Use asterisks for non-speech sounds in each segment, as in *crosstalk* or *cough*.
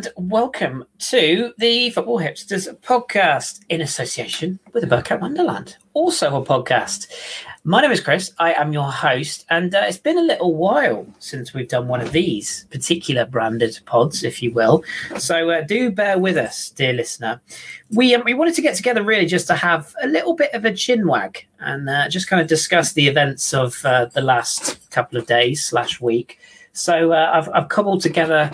and welcome to the Football Hipsters podcast in association with the Bergkamp Wonderland, also a podcast. My name is Kris. I am your host, and uh, it's been a little while since we've done one of these particular branded pods, if you will. So uh, do bear with us, dear listener. We um, we wanted to get together really just to have a little bit of a chin wag and uh, just kind of discuss the events of uh, the last couple of days slash week. So uh, I've I've cobbled together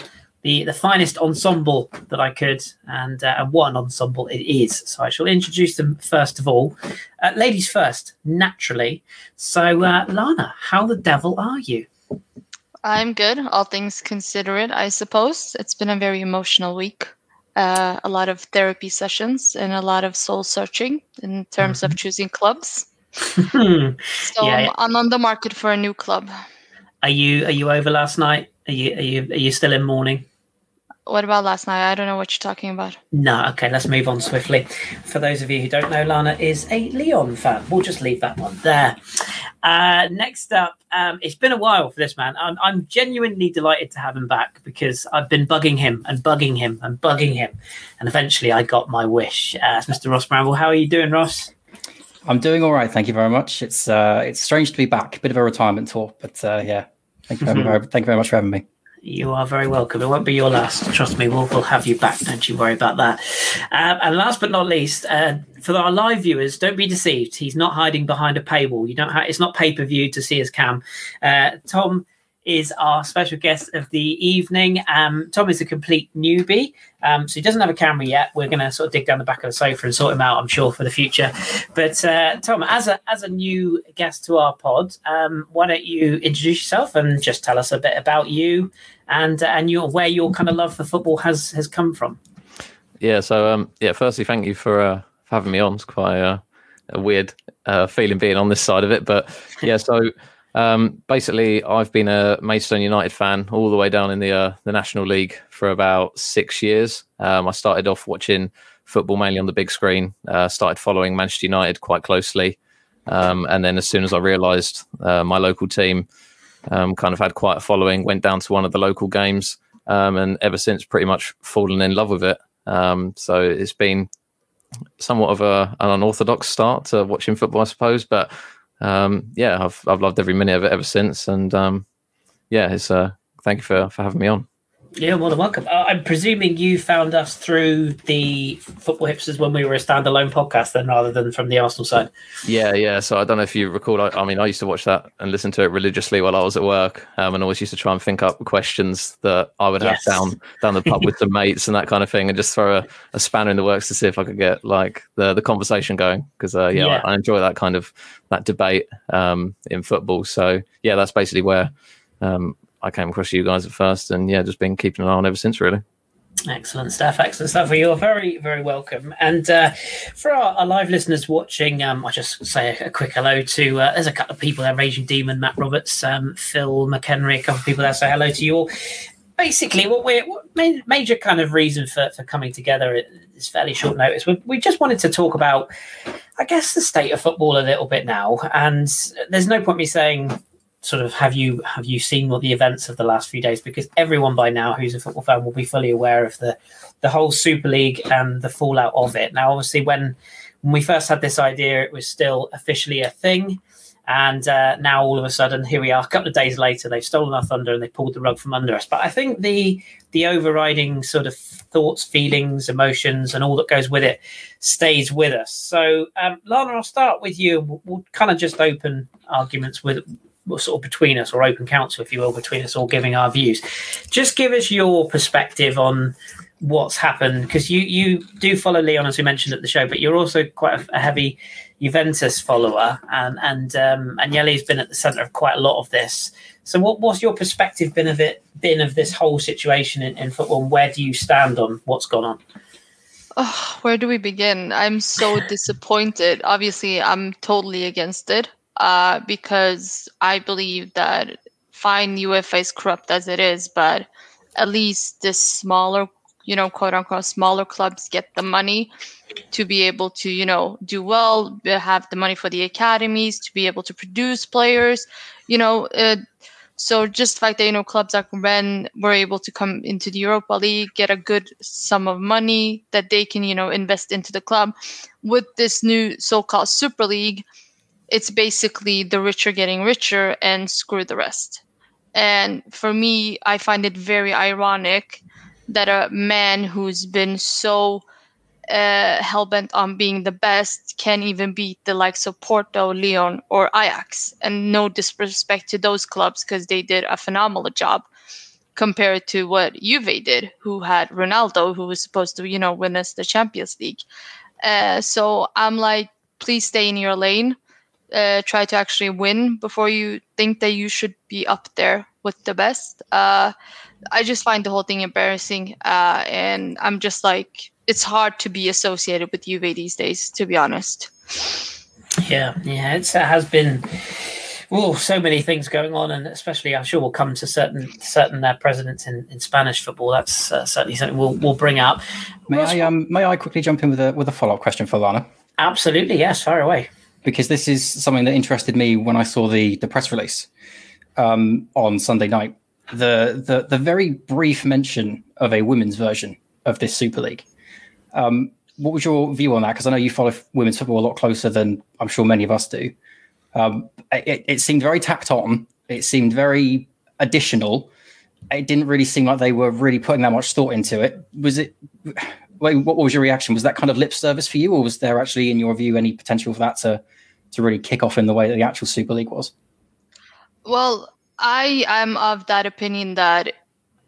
the, the finest ensemble that I could, and uh, an ensemble it is. So I shall introduce them first of all. Uh, ladies first, naturally. So, uh, Lana, how the devil are you? I'm good, all things considered, I suppose. It's been a very emotional week. Uh, a lot of therapy sessions and a lot of soul searching in terms mm-hmm. of choosing clubs. *laughs* so yeah. I'm on the market for a new club. Are you are you over last night? Are you are you are you still in mourning? What about last night? I don't know what you're talking about. No, okay, let's move on swiftly. For those of you who don't know, Lana is a Lyon fan. We'll just leave that one there. Uh, next up, um, it's been a while for this man. I'm, I'm, genuinely delighted to have him back because I've been bugging him and bugging him and bugging him. And eventually I got my wish. Uh, Mr. Ross Bramble, how are you doing, Ross? I'm doing all right. Thank you very much. It's uh, it's strange to be back. A bit of a retirement tour, but uh, yeah, thank you, very, *laughs* thank you very much for having me. You are very welcome. It won't be your last. Trust me, we'll, we'll have you back. Don't you worry about that. Um, and last but not least, uh, for our live viewers, don't be deceived. He's not hiding behind a paywall. You don't. It's not pay per view to see his cam. Uh, Tom is our special guest of the evening. Um, Tom is a complete newbie, um, so he doesn't have a camera yet. We're going to sort of dig down the back of the sofa and sort him out, I'm sure, for the future. But uh, Tom, as a as a new guest to our pod, um, why don't you introduce yourself and just tell us a bit about you and uh, and your where your kind of love for football has has come from? Yeah. So um, yeah. Firstly, thank you for, uh, for having me on. It's quite uh, a weird uh, feeling being on this side of it, but yeah. So. Um, basically, I've been a Maidstone United fan all the way down in the uh, the National League for about six years. Um, I started off watching football mainly on the big screen. Uh, started following Manchester United quite closely, um, and then as soon as I realised uh, my local team um, kind of had quite a following, went down to one of the local games, um, and ever since pretty much fallen in love with it. Um, so it's been somewhat of a, an unorthodox start to watching football, I suppose, but um, yeah, I've I've loved every minute of it ever since, and um, yeah, it's uh, thank you for for having me on. Yeah, more than welcome. Uh, I'm presuming you found us through the Football Hipsters when we were a standalone podcast, then, rather than from the Arsenal side. Yeah, yeah. So I don't know if you recall. I, I mean, I used to watch that and listen to it religiously while I was at work, um, and always used to try and think up questions that I would have yes. down down the pub with the *laughs* mates and that kind of thing, and just throw a, a, spanner in the works to see if I could get like the the conversation going. Because uh, yeah, yeah. I, I, enjoy that kind of that debate um, in football. So yeah, that's basically where um, I came across you guys at first, and yeah, just been keeping an eye on ever since, really. Excellent stuff, excellent stuff. Well, you're very, very welcome. And uh, for our, our, live listeners watching, um, I'll just say a, a quick hello to. Uh, there's a couple of people there: Raging Demon, Matt Roberts, um, Phil McHenry, a couple of people there. Say hello to you all. Basically, what we're what major kind of reason for, for coming together is fairly short notice. We, we just wanted to talk about, I guess, the state of football a little bit now. And there's no point me saying sort of have you have you seen what the events of the last few days? Because everyone by now who's a football fan will be fully aware of the the whole Super League and the fallout of it. Now, obviously, when when we first had this idea, it was still officially a thing. And uh, now all of a sudden, here we are. A couple of days later, they've stolen our thunder and they pulled the rug from under us. But I think the the overriding sort of thoughts, feelings, emotions, and all that goes with it stays with us. So, um, Lana, I'll start with you. We'll, we'll kind of just open arguments with sort of between us or open council, if you will, between us all giving our views. Just give us your perspective on what's happened because you you do follow Lyon as we mentioned at the show, but you're also quite a, a heavy Juventus follower, and and um, Agnelli's been at the centre of quite a lot of this. So, what what's your perspective been of it been of this whole situation in, in football, and where do you stand on what's gone on? Oh, where do we begin? I'm so *laughs* disappointed. Obviously, I'm totally against it uh, because I believe that fine UEFA is corrupt as it is, but at least the smaller, you know, quote unquote, smaller clubs get the money to be able to, you know, do well, have the money for the academies, to be able to produce players. You know, uh, So just the fact that you know clubs like Rennes were able to come into the Europa League, get a good sum of money that they can you know invest into the club. With this new so-called Super League, it's basically the rich are getting richer and screw the rest. And for me, I find it very ironic that a man who's been so uh, hell bent on being the best can even beat the likes of Porto, Lyon, or Ajax. And no disrespect to those clubs because they did a phenomenal job compared to what Juve did, who had Ronaldo, who was supposed to, you know, win us the Champions League. Uh, so I'm like, please stay in your lane. Uh, try to actually win before you think that you should be up there with the best. Uh, I just find the whole thing embarrassing, uh, and I'm just like, it's hard to be associated with Juve these days, to be honest. Yeah, yeah, it has been. Oh, so many things going on, and especially I'm sure we'll come to certain certain uh, presidents in, in Spanish football. That's uh, certainly something we'll we'll bring up. May Ross, I um may I quickly jump in with a with a follow up question for Lana? Absolutely, yes, fire away. Because this is something that interested me when I saw the the press release um, on Sunday night. The the the very brief mention of a women's version of this Super League. Um, what was your view on that? Because I know you follow women's football a lot closer than I'm sure many of us do. Um, it, it, seemed very tacked on. It seemed very additional. It didn't really seem like they were really putting that much thought into it. Was it? What was your reaction? Was that kind of lip service for you, or was there actually, in your view, any potential for that to to really kick off in the way that the actual Super League was? Well, I am of that opinion that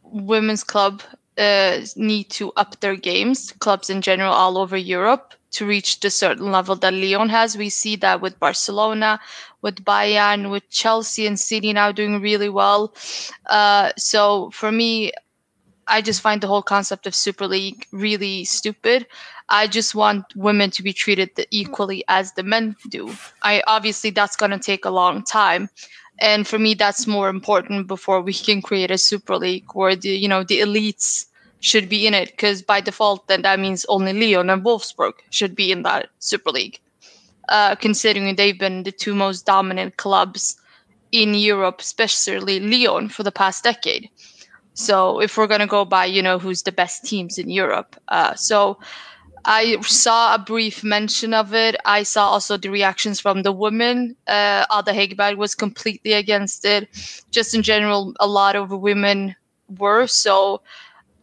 women's club uh, need to up their games, clubs in general all over Europe, to reach the certain level that Lyon has. We see that with Barcelona, with Bayern, with Chelsea and City now doing really well. Uh, so for me, I just find the whole concept of Super League really stupid. I just want women to be treated equally as the men do. I obviously that's going to take a long time. And for me, that's more important before we can create a super league where the you know the elites should be in it because by default then that means only Lyon and Wolfsburg should be in that Super League, uh, considering they've been the two most dominant clubs in Europe, especially Lyon, for the past decade. So if we're gonna go by you know who's the best teams in Europe, uh, so I saw a brief mention of it. I saw also the reactions from the women. Uh, Ada Hegerberg was completely against it. Just in general, a lot of women were so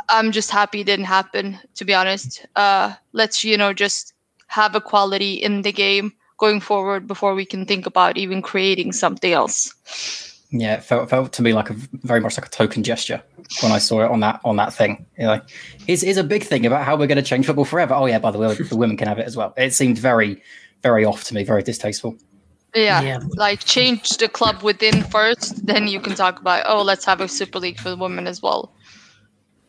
I'm just happy it didn't happen, to be honest. Uh, let's, you know, just have equality in the game going forward before we can think about even creating something else. Yeah, it felt, felt to me like a very much like a token gesture when I saw it on that on that thing. You know, like, it's, it's a big thing about how we're going to change football forever. Oh yeah, by the way, the *laughs* women can have it as well. It seemed very, very off to me, very distasteful. Yeah, yeah, like change the club within first, then you can talk about oh, let's have a super league for the women as well.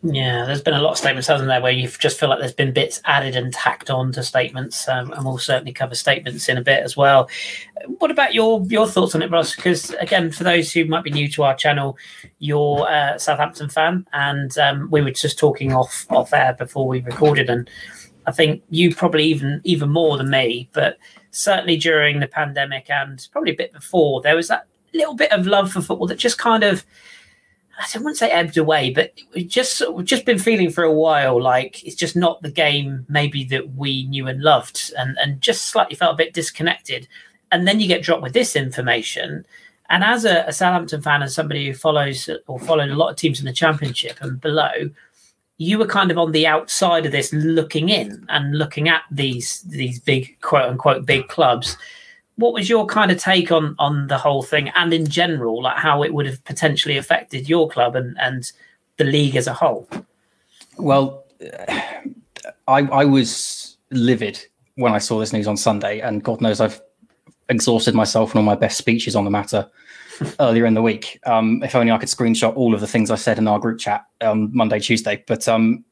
Yeah, there's been a lot of statements, hasn't there, where you just feel like there's been bits added and tacked on to statements, um, and we'll certainly cover statements in a bit as well. What about your your thoughts on it, Ross? Because again, for those who might be new to our channel, you're a Southampton fan, and um, we were just talking off off air before we recorded, and I think you probably even even more than me, but certainly during the pandemic and probably a bit before, there was that little bit of love for football that just kind of I wouldn't say ebbed away, but we've just we've just been feeling for a while like it's just not the game maybe that we knew and loved, and and just slightly felt a bit disconnected. And then you get dropped with this information. And as a, a Southampton fan and somebody who follows or followed a lot of teams in the Championship and below, you were kind of on the outside of this, looking in and looking at these these big quote unquote big clubs what was your kind of take on on the whole thing and in general like how it would have potentially affected your club and and the league as a whole? Well i i was livid when i saw this news on sunday and god knows i've exhausted myself and all my best speeches on the matter *laughs* earlier in the week. Um, if only i could screenshot all of the things i said in our group chat on monday tuesday. But um,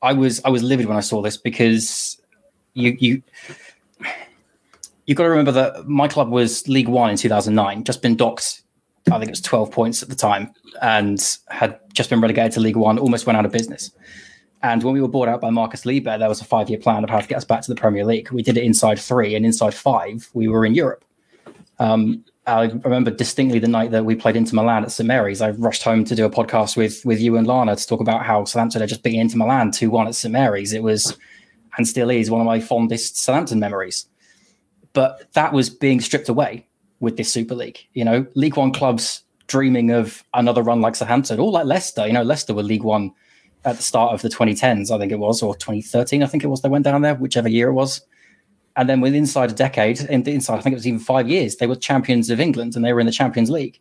i was i was livid when i saw this because you you you've got to remember that my club was League One in 2009, just been docked. I think it was 12 points at the time, and had just been relegated to League One, almost went out of business. And when we were bought out by Marcus Liebherr, there was a five year plan of how to get us back to the Premier League. We did it inside three, and inside five, we were in Europe. Um, I remember distinctly the night that we played Inter Milan at St Mary's. I rushed home to do a podcast with with you and Lana to talk about how Southampton had just beaten Inter Milan two one at St Mary's. It was and still is one of my fondest Southampton memories. But that was being stripped away with this Super League. You know, League One clubs dreaming of another run like Southampton or like Leicester. You know, Leicester were League One at the start of the 2010s, I think it was, or 2013, I think it was. They went down there, whichever year it was. And then within inside a decade, inside, I think it was even five years, they were champions of England and they were in the Champions League.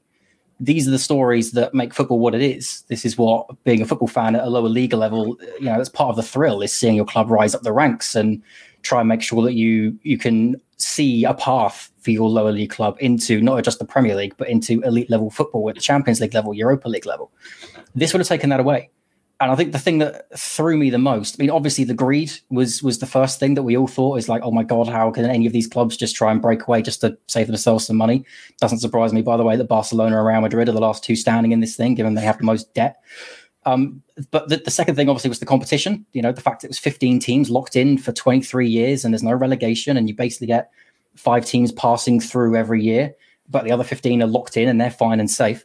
These are the stories that make football what it is. This is what being a football fan at a lower league level, you know, that's part of the thrill is seeing your club rise up the ranks and try and make sure that you you can see a path for your lower league club into not just the Premier League, but into elite level football at the Champions League level, Europa League level. This would have taken that away. And I think the thing that threw me the most, I mean, obviously the greed was was the first thing that we all thought is like, oh my god, how can any of these clubs just try and break away just to save themselves some money? Doesn't surprise me, by the way, that Barcelona and Real Madrid are the last two standing in this thing, given they have the most debt. Um, but the, the, second thing, obviously, was the competition. You know, the fact it was 15 teams locked in for 23 years and there's no relegation, and you basically get five teams passing through every year, but the other 15 are locked in and they're fine and safe.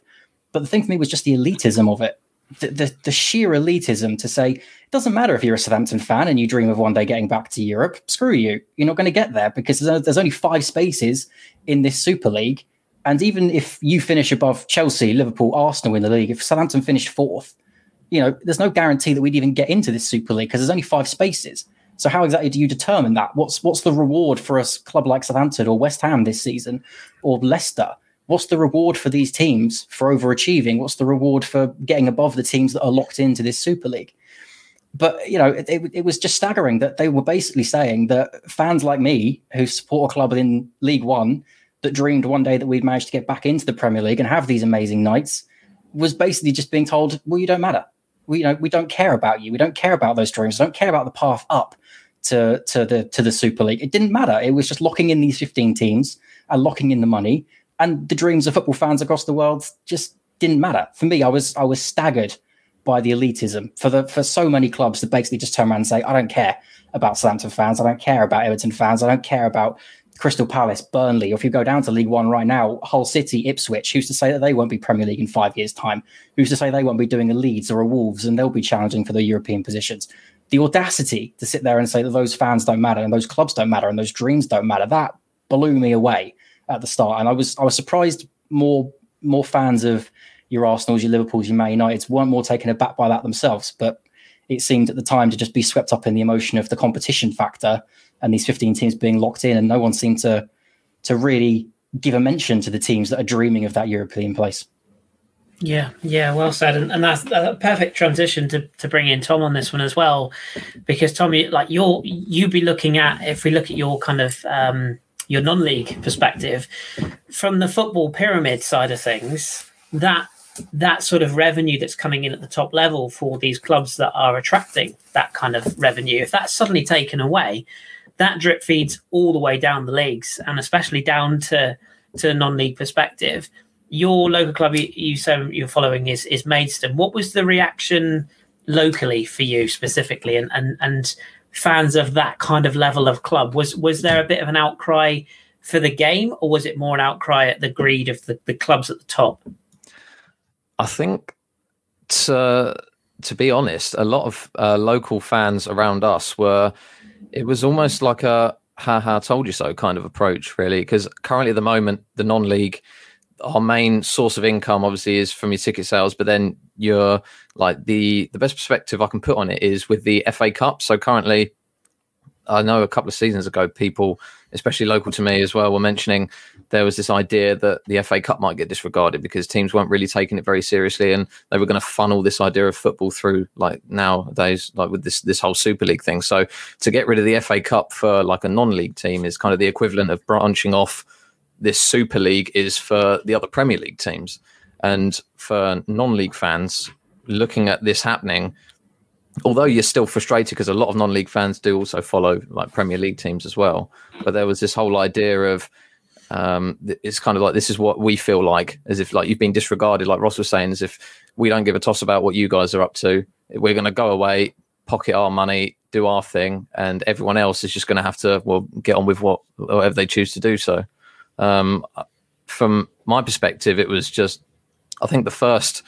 But the thing for me was just the elitism of it the, the, the, sheer elitism to say it doesn't matter if you're a Southampton fan and you dream of one day getting back to Europe. Screw you. You're not going to get there because there's, there's only five spaces in this Super League. And even if you finish above Chelsea, Liverpool, Arsenal in the league, if Southampton finished fourth, you know, there's no guarantee that we'd even get into this Super League because there's only five spaces. So how exactly do you determine that? What's what's the reward for a club like Southampton or West Ham this season or Leicester? what's the reward for these teams for overachieving? What's the reward for getting above the teams that are locked into this Super League? But you know, it, it, it, was just staggering that they were basically saying that fans like me, who support a club in League One, that dreamed one day that we'd manage to get back into the Premier League and have these amazing nights, was basically just being told, "Well, you don't matter. We you know we don't care about you. We don't care about those dreams. We don't care about the path up to to the to the Super League. It didn't matter. It was just locking in these fifteen teams and locking in the money and the dreams of football fans across the world just didn't matter. For me, I was I was staggered by the elitism for the for so many clubs to basically just turn around and say, I don't care about Southampton fans, I don't care about Everton fans, I don't care about Crystal Palace, Burnley, or if you go down to League One right now, Hull City, Ipswich, who's to say that they won't be Premier League in five years' time? Who's to say they won't be doing a Leeds or a Wolves and they'll be challenging for the European positions? The audacity to sit there and say that those fans don't matter and those clubs don't matter and those dreams don't matter, that blew me away at the start, and I was I was surprised more more fans of your Arsenal's, your Liverpool's, your Man United's weren't more taken aback by that themselves. But it seemed at the time to just be swept up in the emotion of the competition factor and these 15 teams being locked in, and no one seemed to to really give a mention to the teams that are dreaming of that European place. Yeah, yeah, well said, and, and that's a perfect transition to, to bring in Tom on this one as well, because Tommy, like you're you be looking at if we look at your kind of um, your non-league perspective, from the football pyramid side of things, that that sort of revenue that's coming in at the top level for these clubs that are attracting that kind of revenue, if that's suddenly taken away, that drip feeds all the way down the leagues and especially down to to non-league perspective. Your local club you, say you're following is is Maidstone. What was the reaction locally for you specifically and and and fans of that kind of level of club. Was was there a bit of an outcry for the game, or was it more an outcry at the greed of the, the clubs at the top? I think to to be honest, a lot of uh, local fans around us were. It was almost like a "ha ha, told you so" kind of approach, really. Because currently, at the moment, the non-league our main source of income obviously is from your ticket sales, but then you're like the the best perspective I can put on it is with the FA Cup. So currently, I know a couple of seasons ago, people, especially local to me as well, were mentioning there was this idea that the FA Cup might get disregarded because teams weren't really taking it very seriously, and they were going to funnel this idea of football through like nowadays, like with this this whole Super League thing. So to get rid of the FA Cup for like a non-league team is kind of the equivalent of branching off this Super League is for the other Premier League teams. And for non league fans looking at this happening, although you're still frustrated because a lot of non league fans do also follow like Premier League teams as well. But there was this whole idea of um, it's kind of like this is what we feel like, as if like you've been disregarded, like Ross was saying, as if we don't give a toss about what you guys are up to. We're going to go away, pocket our money, do our thing, and everyone else is just going to have to well get on with what whatever they choose to do. So um, from my perspective, it was just, I think the first,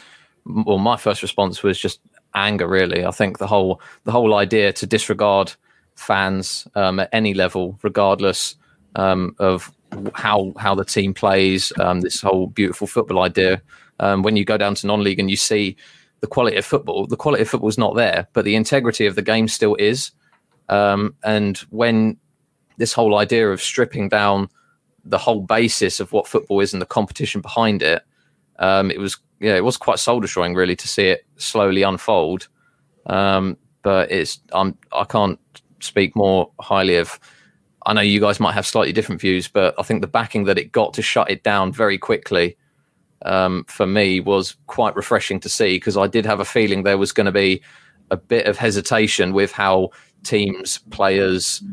well, my first response was just anger. Really, I think the whole the whole idea to disregard fans um, at any level, regardless um, of how how the team plays, um, this whole beautiful football idea. Um, when you go down to non-league and you see the quality of football, the quality of football is not there, but the integrity of the game still is. Um, and when this whole idea of stripping down the whole basis of what football is and the competition behind it, um, it was yeah, it was quite soul destroying really to see it slowly unfold. Um, but it's I'm I can't speak more highly of. I know you guys might have slightly different views, but I think the backing that it got to shut it down very quickly um, for me was quite refreshing to see because I did have a feeling there was going to be a bit of hesitation with how teams, players,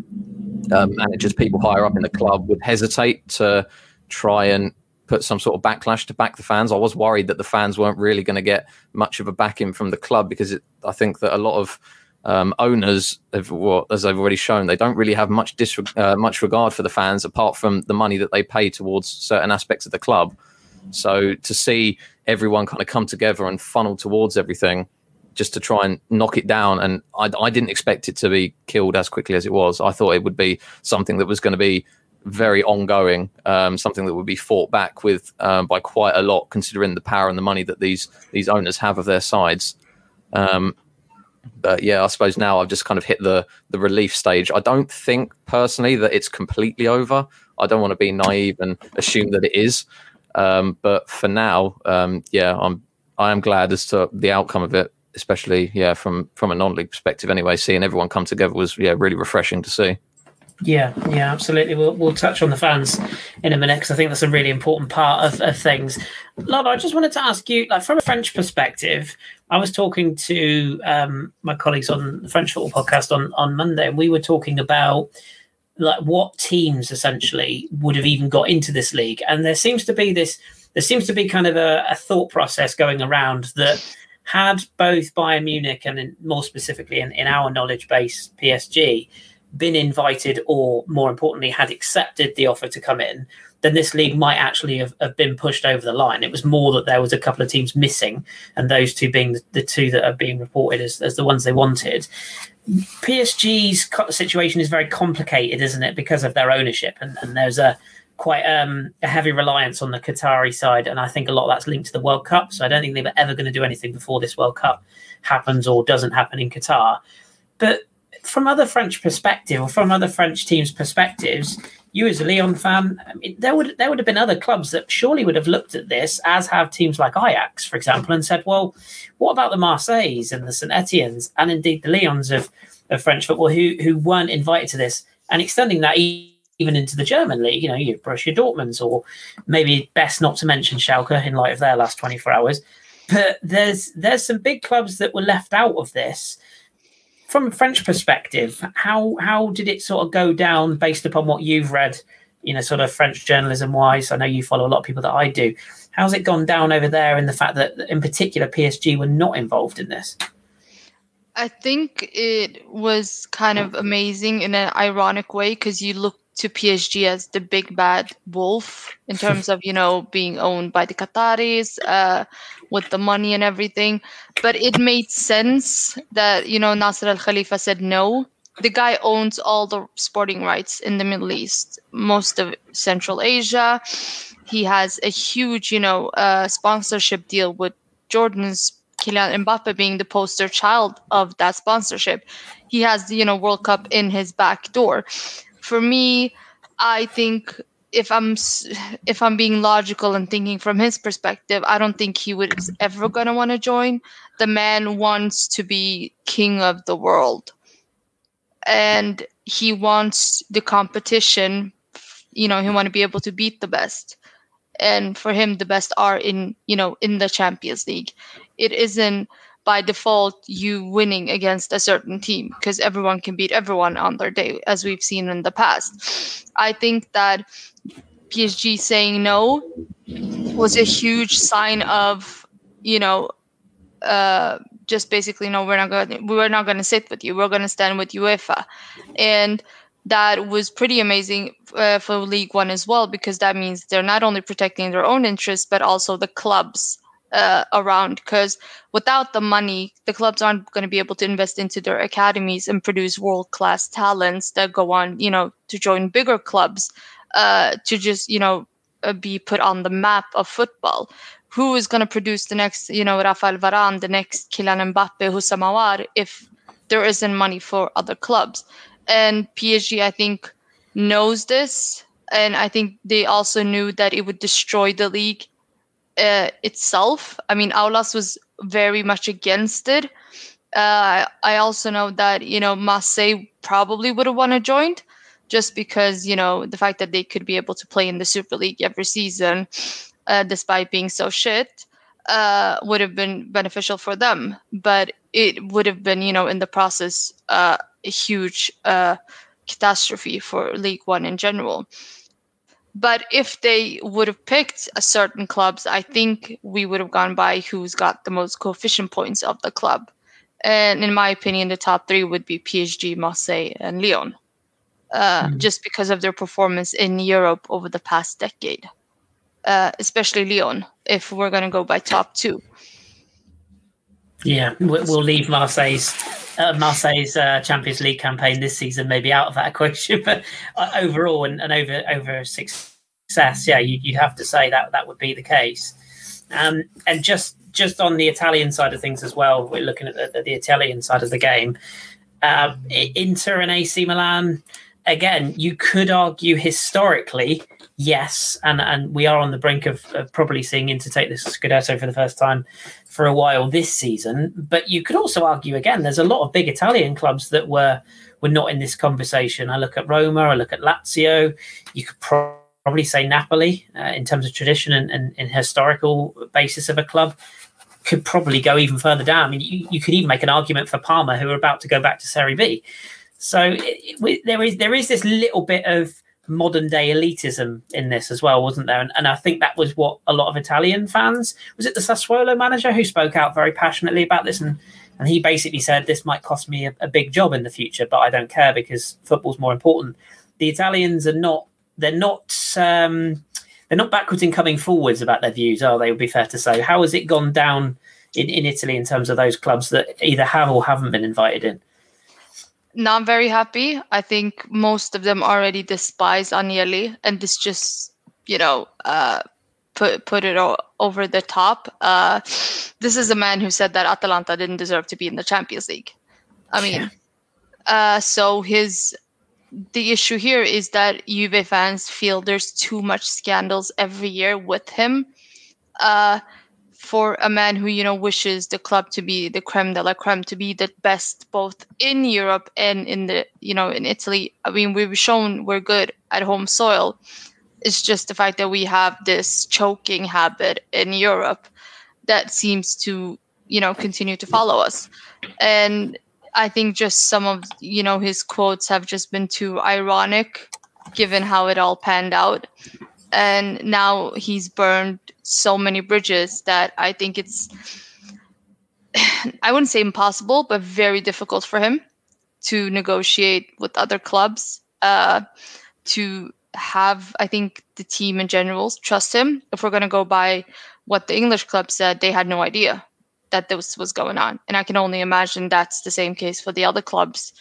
um, managers, people higher up in the club would hesitate to try and put some sort of backlash to back the fans. I was worried that the fans weren't really going to get much of a backing from the club because it, I think that a lot of um, owners, have, well, as I've already shown, they don't really have much uh, much regard for the fans apart from the money that they pay towards certain aspects of the club. So to see everyone kind of come together and funnel towards everything just to try and knock it down. And I, I, didn't expect it to be killed as quickly as it was. I thought it would be something that was going to be very ongoing, um, something that would be fought back with um, by quite a lot, considering the power and the money that these these owners have of their sides. Um, but yeah, I suppose now I've just kind of hit the the relief stage. I don't think personally that it's completely over. I don't want to be naive and assume that it is. Um, but for now, um, yeah, I'm I am glad as to the outcome of it, especially yeah from from a non-league perspective. Anyway, seeing everyone come together was yeah really refreshing to see. Yeah, yeah, absolutely. We'll we'll touch on the fans in a minute because I think that's a really important part of, of things. Love, I just wanted to ask you, like from a French perspective, I was talking to um, my colleagues on the French Football Podcast on on Monday, and we were talking about like what teams essentially would have even got into this league. And there seems to be this, there seems to be kind of a, a thought process going around that had both Bayern Munich and in, more specifically in, in our knowledge base PSG been invited or more importantly had accepted the offer to come in, then this league might actually have, have, been pushed over the line. It was more that there was a couple of teams missing, and those two being the, the two that are being reported as, as the ones they wanted. PSG's situation is very complicated, isn't it, because of their ownership, and, and there's a quite um, a heavy reliance on the Qatari side, and I think a lot of that's linked to the World Cup. So I don't think they're ever going to do anything before this World Cup happens or doesn't happen in Qatar. But from other French perspective, or from other French teams' perspectives, you as a Lyon fan, I mean, there would there would have been other clubs that surely would have looked at this, as have teams like Ajax, for example, and said, "Well, what about the Marseilles and the Saint Etiennes, and indeed the Lyons of, of French football, who who weren't invited to this?" And extending that even into the German league, you know, you Borussia Dortmund's, or maybe best not to mention Schalke in light of their last twenty four hours. But there's there's some big clubs that were left out of this from a French perspective, how how did it sort of go down based upon what you've read, you know, sort of French journalism wise? I know you follow a lot of people that I do. How's it gone down over there in the fact that, in particular, PSG were not involved in this? I think it was kind of amazing in an ironic way because you look to PSG as the big bad wolf in terms *laughs* of you know being owned by the Qataris uh, with the money and everything. But it made sense that you know Nasser Al Khelaifi said no. The guy owns all the sporting rights in the Middle East, most of Central Asia. He has a huge you know uh, sponsorship deal with Jordan's Kylian Mbappe being the poster child of that sponsorship. He has you know World Cup in his back door for me, I think if I'm if I'm being logical and thinking from his perspective, I don't think he was ever gonna want to join. The man wants to be king of the world, and he wants the competition. You know, he want to be able to beat the best, and for him, the best are in you know in the Champions League. It isn't by default you winning against a certain team because everyone can beat everyone on their day, as we've seen in the past. I think that PSG saying no was a huge sign of, you know, uh, just basically no, we're not going. We're not going to sit with you. We're going to stand with UEFA, and that was pretty amazing uh, for League One as well, because that means they're not only protecting their own interests, but also the clubs uh, around. Because without the money, the clubs aren't going to be able to invest into their academies and produce world class talents that go on, you know, to join bigger clubs, uh, to just, you know, uh, be put on the map of football. Who is going to produce the next, you know, Rafael Varane, the next Kylian Mbappe, Houssam Aouar, if there isn't money for other clubs? and PSG, I think, knows this, and I think they also knew that it would destroy the league uh, itself. I mean, Aulas was very much against it. Uh, I also know that you know Marseille probably would have wanted joined, just because you know the fact that they could be able to play in the Super League every season, uh, despite being so shit, uh, would have been beneficial for them. But it would have been you know in the process uh, a huge uh, catastrophe for League One in general. But if they would have picked a certain clubs, I think we would have gone by who's got the most coefficient points of the club. And in my opinion, the top three would be PSG, Marseille, and Lyon, uh, mm. just because of their performance in Europe over the past decade, uh, especially Lyon, if we're going to go by top two. Yeah, we'll leave Marseille's uh, Marseille's uh, Champions League campaign this season may be out of that *laughs* equation, but uh, overall and, and over over success, yeah, you, would have to say that that would be the case. Um, and just just on the Italian side of things as well, we're looking at the, the Italian side of the game. Uh, Inter and AC Milan, again, you could argue historically yes, and and we are on the brink of, of, probably seeing Inter take this Scudetto for the first time for a while this season. But you could also argue again, there's a lot of big Italian clubs that were were not in this conversation. I look at Roma, I look at Lazio. You could pro- probably say Napoli uh, in terms of tradition and, and, and, historical basis of a club. Could probably go even further down. I mean, you, you could even make an argument for Parma, who are about to go back to Serie B. So it, it, there is there is this little bit of modern day elitism in this as well, wasn't there? And, and, I think that was what a lot of Italian fans was it the Sassuolo manager who spoke out very passionately about this and and he basically said this might cost me a, a big job in the future, but I don't care because football's more important. The Italians are not they're not um, they're not backwards in coming forwards about their views, are they? Would be fair to say. How has it gone down in, in Italy in terms of those clubs that either have or haven't been invited in? Not very happy. I think most of them already despise Agnelli, and this just you know uh, put put it o- over the top. Uh, this is a man who said that Atalanta didn't deserve to be in the Champions League. I mean, yeah. uh, so his the issue here is that Juve fans feel there's too much scandals every year with him. Uh, for a man who you know wishes the club to be the creme de la creme to be the best both in Europe and in the you know in Italy. I mean, we've shown we're good at home soil. It's just the fact that we have this choking habit in Europe that seems to you know continue to follow us, and I think just some of you know his quotes have just been too ironic, given how it all panned out and now he's burned so many bridges that I think it's *sighs* I wouldn't say impossible, but very difficult for him to negotiate with other clubs. Uh, to have, I think, the team in general trust him. If we're going to go by what the English club said, they had no idea that this was going on, and I can only imagine that's the same case for the other clubs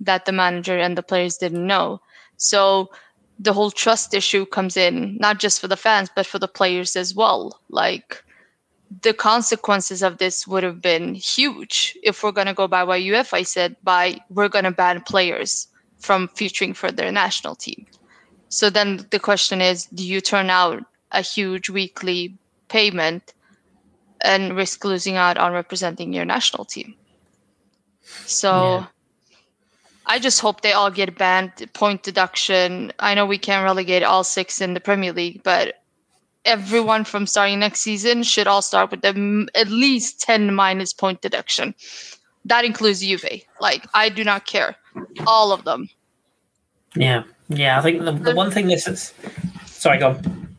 that the manager and the players didn't know. So the whole trust issue comes in, not just for the fans, but for the players as well. Like the consequences of this would have been huge if we're going to go by what UEFA said, by we're going to ban players from featuring for their national team. So then the question is, do you turn out a huge weekly payment and risk losing out on representing your national team? So yeah. I just hope they all get banned, point deduction. I know we can't relegate all six in the Premier League, but everyone from starting next season should all start with the at least 10 minus point deduction. That includes Juve. Like, I do not care. All of them. Yeah. Yeah. I think the, the one thing this is. Sorry, go on.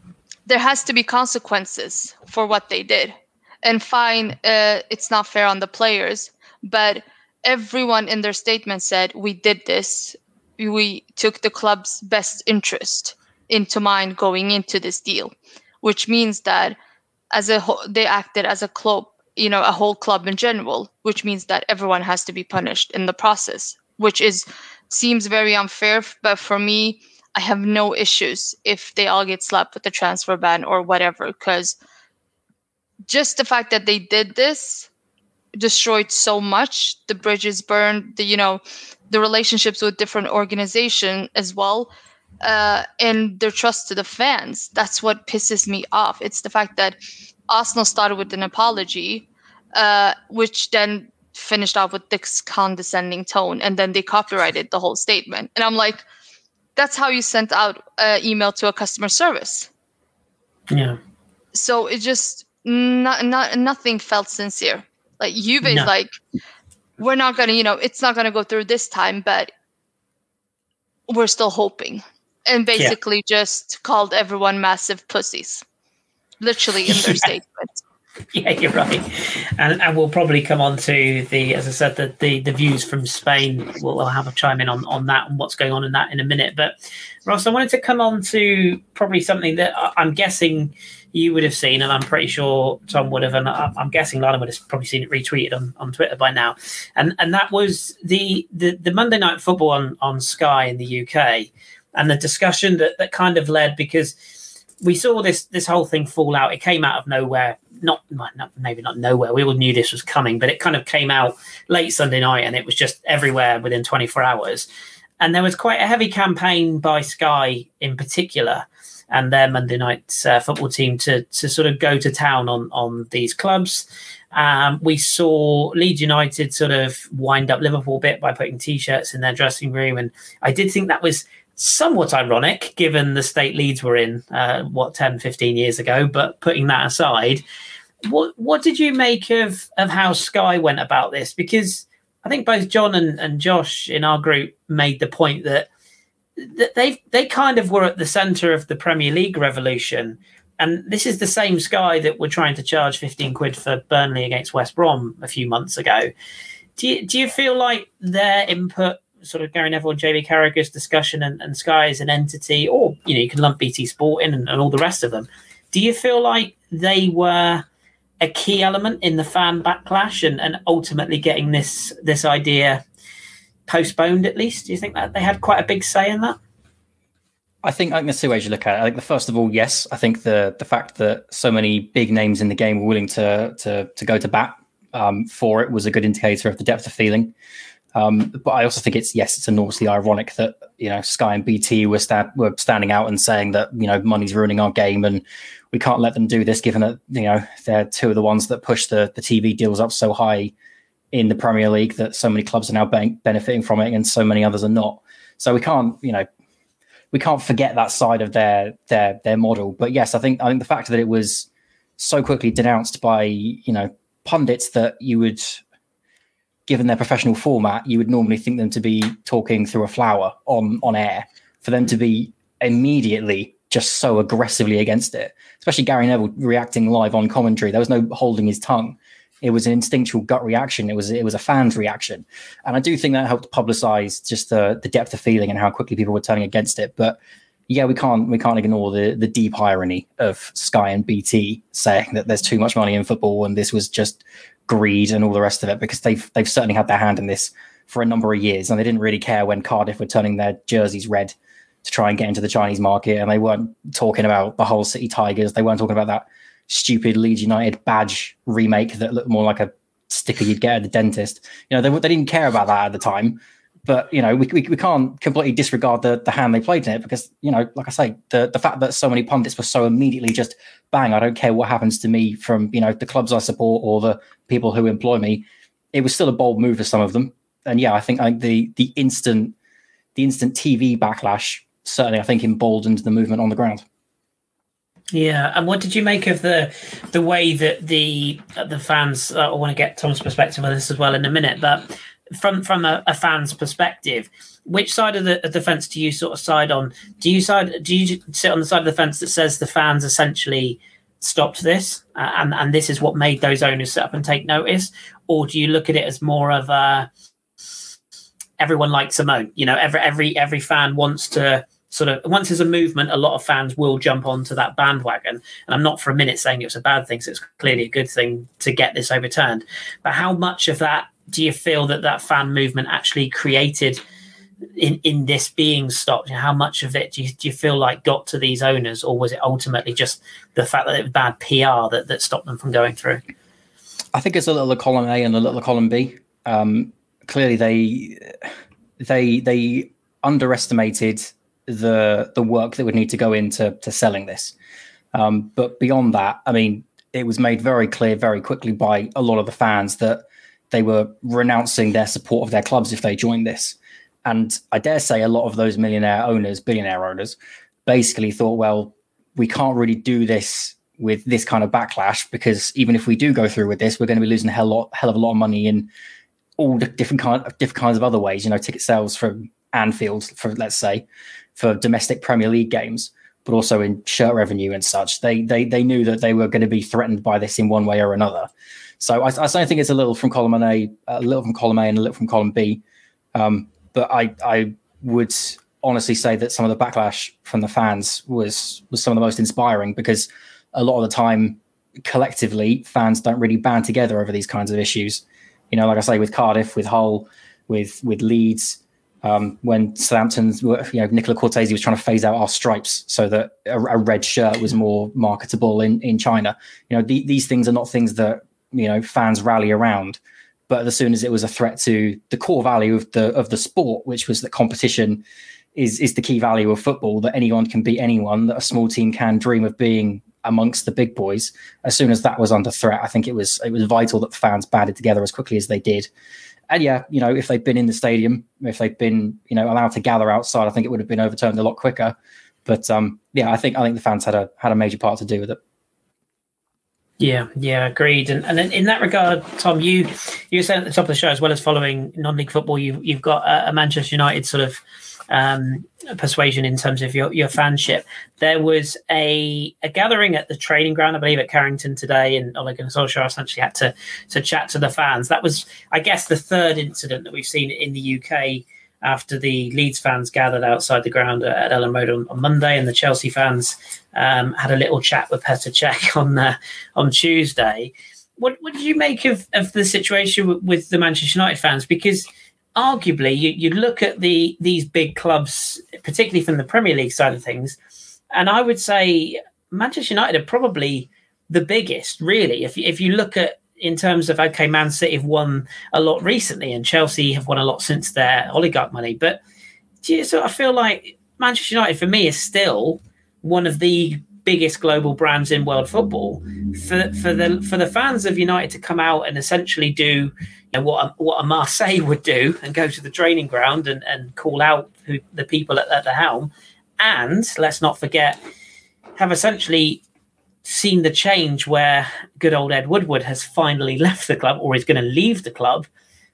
There has to be consequences for what they did. And fine, uh, it's not fair on the players, but everyone in their statement said we did this we took the club's best interest into mind going into this deal, which means that as a whole, they acted as a club, you know, a whole club in general, which means that everyone has to be punished in the process, which is seems very unfair. But for me, I have no issues if they all get slapped with the transfer ban or whatever, because just the fact that they did this destroyed so much the bridges burned the you know the relationships with different organization as well uh, and their trust to the fans. That's what pisses me off. It's the fact that arsenal started with an apology uh, which then finished off with this condescending tone and then they copyrighted the whole statement. And i'm like that's how you sent out an email to a customer service. Yeah. So it just not, not nothing felt sincere like Juve's no. like, we're not gonna, you know, it's not gonna go through this time, but we're still hoping. And basically yeah. just called everyone massive pussies. Literally in their *laughs* statement. *laughs* Yeah, you're right. And and we'll probably come on to the as I said, the the, the views from Spain. We'll, we'll have a chime in on, on that and what's going on in that in a minute. But Ross, I wanted to come on to probably something that I'm guessing you would have seen, and I'm pretty sure Tom would have, and I'm guessing Lana would have probably seen it retweeted on, on Twitter by now. And and that was the, the the Monday night football on on Sky in the UK, and the discussion that that kind of led because we saw this this whole thing fall out. It came out of nowhere. Not, maybe not nowhere. We all knew this was coming, but it kind of came out late Sunday night, and it was just everywhere within 24 hours. And there was quite a heavy campaign by Sky in particular and their Monday night uh, football team to to sort of go to town on on these clubs. Um, we saw Leeds United sort of wind up Liverpool bit by putting t-shirts in their dressing room, and I did think that was somewhat ironic given the state Leeds were in uh, what 10 15 years ago but putting that aside what what did you make of of how sky went about this because i think both john and, and josh in our group made the point that they they kind of were at the center of the Premier League revolution, and this is the same Sky that were trying to charge fifteen quid for Burnley against West Brom a few months ago. Do you, do you feel like their input, sort of Gary Neville and JB Carragher's discussion, and, and Sky as an entity, or you know you can lump BT Sport in and, and all the rest of them? Do you feel like they were a key element in the fan backlash and, and ultimately getting this this idea postponed at least? Do you think that they had quite a big say in that? I think I think there's two ways you look at it. I think the first of all, yes, I think the the fact that so many big names in the game were willing to to to go to bat um, for it was a good indicator of the depth of feeling. Um, but I also think it's yes, it's enormously ironic that you know Sky and BT were sta- were standing out and saying that you know money's ruining our game and we can't let them do this, given that you know they're two of the ones that push the the TV deals up so high in the Premier League that so many clubs are now ben- benefiting from it and so many others are not. So we can't, you know, we can't forget that side of their their their model. But yes, I think I think the fact that it was so quickly denounced by you know pundits that you would, given their professional format, you would normally think them to be talking through a flower on on air. For them to be immediately just so aggressively against it, especially Gary Neville reacting live on commentary. There was no holding his tongue. It was an instinctual gut reaction. It was it was a fan's reaction, and I do think that helped publicize just the the depth of feeling and how quickly people were turning against it. But yeah, we can't we can't ignore the the deep irony of Sky and BT saying that there's too much money in football and this was just greed and all the rest of it because they've they've certainly had their hand in this for a number of years and they didn't really care when Cardiff were turning their jerseys red to try and get into the Chinese market and they weren't talking about the Hull City Tigers they weren't talking about that stupid Leeds United badge remake that looked more like a sticker you'd get at the dentist. You know, they, they didn't care about that at the time. But you know, we, we, we can't completely disregard the, the hand they played in it because you know, like I say, the the fact that so many pundits were so immediately just bang, I don't care what happens to me from you know the clubs I support or the people who employ me. It was still a bold move for some of them, and yeah, I think the the instant the instant TV backlash certainly I think emboldened the movement on the ground. Yeah, and what did you make of the the way that the the fans? Uh, I want to get Tom's perspective on this as well in a minute, but from from a, a fan's perspective, which side of the, of the fence do you sort of side on? Do you side? Do you sit on the side of the fence that says the fans essentially stopped this, uh, and and this is what made those owners sit up and take notice, or do you look at it as more of a everyone likes moan. You know, every every every fan wants to sort of once there's a movement, a lot of fans will jump onto that bandwagon. And I'm not for a minute saying it was a bad thing. So it's clearly a good thing to get this overturned. But how much of that do you feel that that fan movement actually created? in in this being stopped how much of it do you, do you feel like got to these owners or was it ultimately just the fact that it was bad pr that, that stopped them from going through i think it's a little column a and a little column b um, clearly they they they underestimated the the work that would need to go into to selling this. Um, but beyond that, I mean, it was made very clear very quickly by a lot of the fans that they were renouncing their support of their clubs if they joined this. And I dare say a lot of those millionaire owners, billionaire owners, basically thought, well, we can't really do this with this kind of backlash because even if we do go through with this, we're going to be losing a hell, lot, hell of a lot of money in all the different kind different kinds of other ways. You know, ticket sales from Anfield, for let's say, for domestic Premier League games, but also in shirt revenue and such. They they they knew that they were going to be threatened by this in one way or another. So I, I think it's a little from column A, a little from column A, and a little from column B. Um, but I I would honestly say that some of the backlash from the fans was was some of the most inspiring because a lot of the time collectively fans don't really band together over these kinds of issues you know like i say with cardiff with hull with with leeds um, when Southampton's, you know, Nicola Cortese was trying to phase out our stripes so that a, a red shirt was more marketable in, in China. You know, the, these things are not things that, you know, fans rally around. But as soon as it was a threat to the core value of the of the sport, which was that competition is is the key value of football, that anyone can beat anyone, that a small team can dream of being amongst the big boys. As soon as that was under threat, I think it was it was vital that the fans banded together as quickly as they did and yeah, you know, if they'd been in the stadium, if they'd been, you know, allowed to gather outside, I think it would have been overturned a lot quicker. But um, yeah, I think I think the fans had a had a major part to do with it. Yeah, yeah, agreed. And and in that regard, Tom, you you saying at the top of the show, as well as following non-league football, you you've got a, a Manchester United sort of um, persuasion in terms of your, your fanship. There was a, a gathering at the training ground, I believe, at Carrington today, and Ole Gunnar Solskjaer essentially had to to chat to the fans. That was, I guess, the third incident that we've seen in the UK after the Leeds fans gathered outside the ground at Elland Road on, on Monday, and the Chelsea fans um, had a little chat with Petr Cech *laughs* on uh, on Tuesday. What, what did you make of, of the situation with, with the Manchester United fans? Because arguably you, you look at the these big clubs, particularly from the Premier League side of things, and I would say Manchester United are probably the biggest, really. If if you look at in terms of okay, Man City have won a lot recently, and Chelsea have won a lot since their oligarch money. But you so I feel like Manchester United for me is still one of the biggest global brands in world football. For for the for the fans of United to come out and essentially do you know, what a, what a Marseille would do and go to the training ground and, and call out who, the people at, at the helm, and let's not forget have essentially seen the change where good old Ed Woodward has finally *laughs* left the club or is going to leave the club.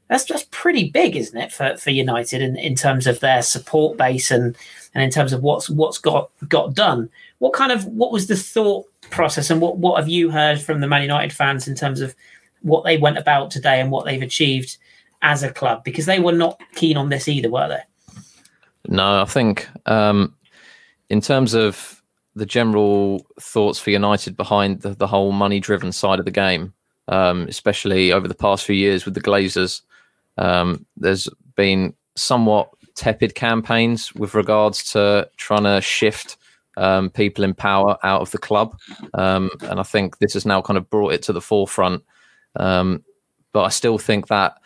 That's just pretty big, isn't it, for, for United in, in terms of their support base and, and in terms of what's what's got got done. What kind of what was the thought process and what, what have you heard from the Man United fans in terms of what they went about today and what they've achieved as a club? Because they were not keen on this either, were they? No, I think um, in terms of the general thoughts for United behind the, the whole money driven side of the game, um, especially over the past few years with the Glazers, um, there's been somewhat tepid campaigns with regards to trying to shift um, people in power out of the club. Um, and I think this has now kind of brought it to the forefront. Um, but I still think that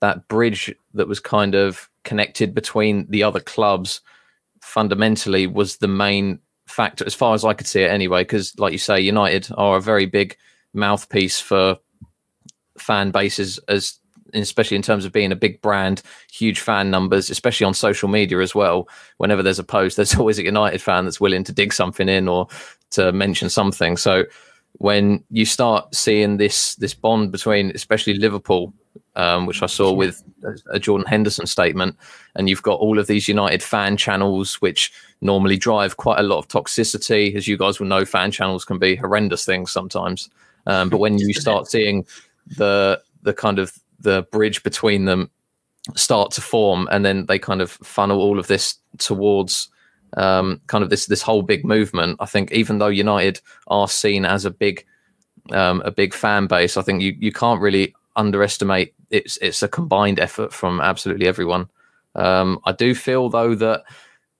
that bridge that was kind of connected between the other clubs fundamentally was the main factor, as far as I could see it anyway. Because, like you say, United are a very big mouthpiece for fan bases as especially in terms of being a big brand, huge fan numbers, especially on social media as well. Whenever there's a post, *laughs* there's always a United fan that's willing to dig something in or to mention something. So when you start seeing this this bond between, especially Liverpool, um, which I saw with a Jordan Henderson statement, and you've got all of these United fan channels, which normally drive quite a lot of toxicity. As you guys will know, fan channels can be horrendous things sometimes. Um, but when you start *laughs* seeing the the kind of the bridge between them start to form, and then they kind of funnel all of this towards um, kind of this this whole big movement. I think even though United are seen as a big um, a big fan base, I think you you can't really underestimate it's it's a combined effort from absolutely everyone. Um, I do feel though that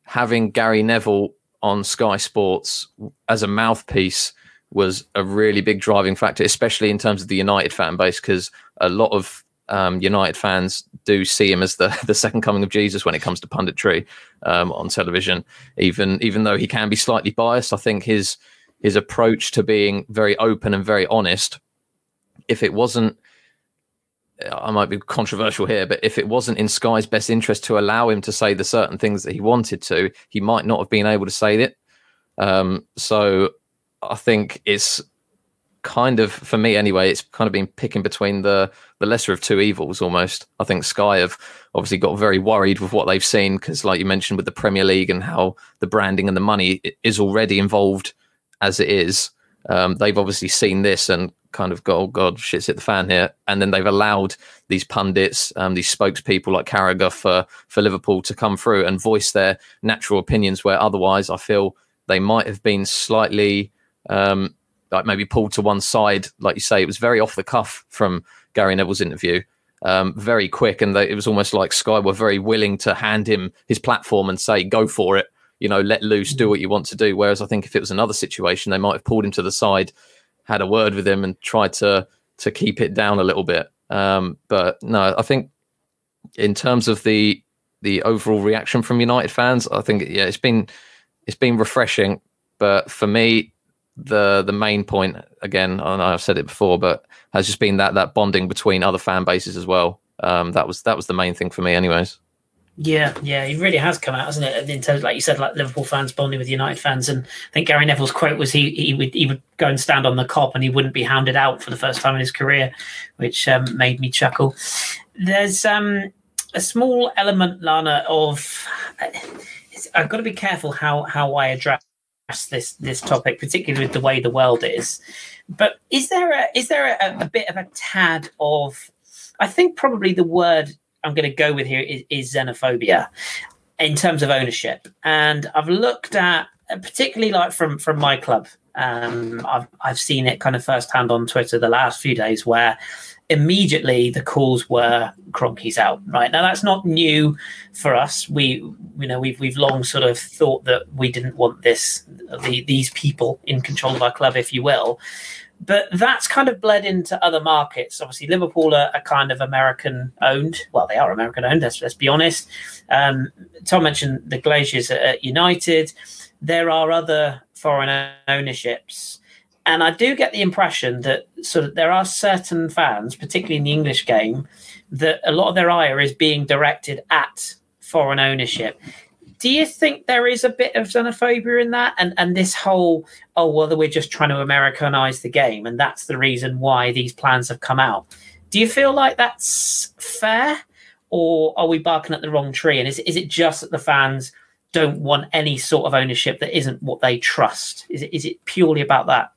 having Gary Neville on Sky Sports as a mouthpiece was a really big driving factor, especially in terms of the United fan base, because a lot of um, United fans do see him as the, *laughs* the second coming of Jesus when it comes to punditry um, on television. Even even though he can be slightly biased, I think his his approach to being very open and very honest. If it wasn't, I might be controversial here, but if it wasn't in Sky's best interest to allow him to say the certain things that he wanted to, he might not have been able to say it. Um, so I think it's kind of for me anyway it's kind of been picking between the the lesser of two evils almost i think sky have obviously got very worried with what they've seen because like you mentioned with the premier league and how the branding and the money is already involved as it is um, they've obviously seen this and kind of got oh god shit's hit the fan here. And then they've allowed these pundits um, these spokespeople like carragher for for liverpool to come through and voice their natural opinions where otherwise i feel they might have been slightly um, like maybe pulled to one side, like you say, it was very off the cuff from Gary Neville's interview, um, very quick, and they, it was almost like Sky were very willing to hand him his platform and say, "Go for it." You know, let loose, do what you want to do. Whereas I think if it was another situation, they might have pulled him to the side, had a word with him, and tried to to keep it down a little bit. Um, but no, I think in terms of the the overall reaction from United fans, I think yeah, it's been it's been refreshing. But for me, the the main point again, know I've said it before, but has just been that that bonding between other fan bases as well. Um, that was that was the main thing for me, anyways. Yeah, yeah, he really has come out, hasn't it? In terms, like you said, like Liverpool fans bonding with United fans, and I think Gary Neville's quote was he he would he would go and stand on the Kop, and he wouldn't be hounded out for the first time in his career, which um, made me chuckle. There's um, a small element, Lana, of I've got to be careful how how I address this this topic, particularly with the way the world is. But is there a is there a, a bit of a tad of I think probably the word I'm going to go with here is, is xenophobia in terms of ownership. And I've looked at particularly like from from my club. Um, I've I've seen it kind of firsthand on Twitter the last few days where immediately the calls were Kroenke's out. Right now, that's not new for us. We, you know, we've we've long sort of thought that we didn't want this, the, these people in control of our club, if you will. But that's kind of bled into other markets. Obviously, Liverpool are, are kind of American owned. Well, they are American owned. Let's let's be honest. Um, Tom mentioned the Glazers at United. There are other foreign ownerships and I do get the impression that sort of there are certain fans, particularly in the English game, that a lot of their ire is being directed at foreign ownership. Do you think there is a bit of xenophobia in that, and and this whole oh well, we're just trying to Americanize the game, and that's the reason why these plans have come out? Do you feel like that's fair, or are we barking at the wrong tree? And is is it just that the fans don't want any sort of ownership that isn't what they trust? Is it is it purely about that?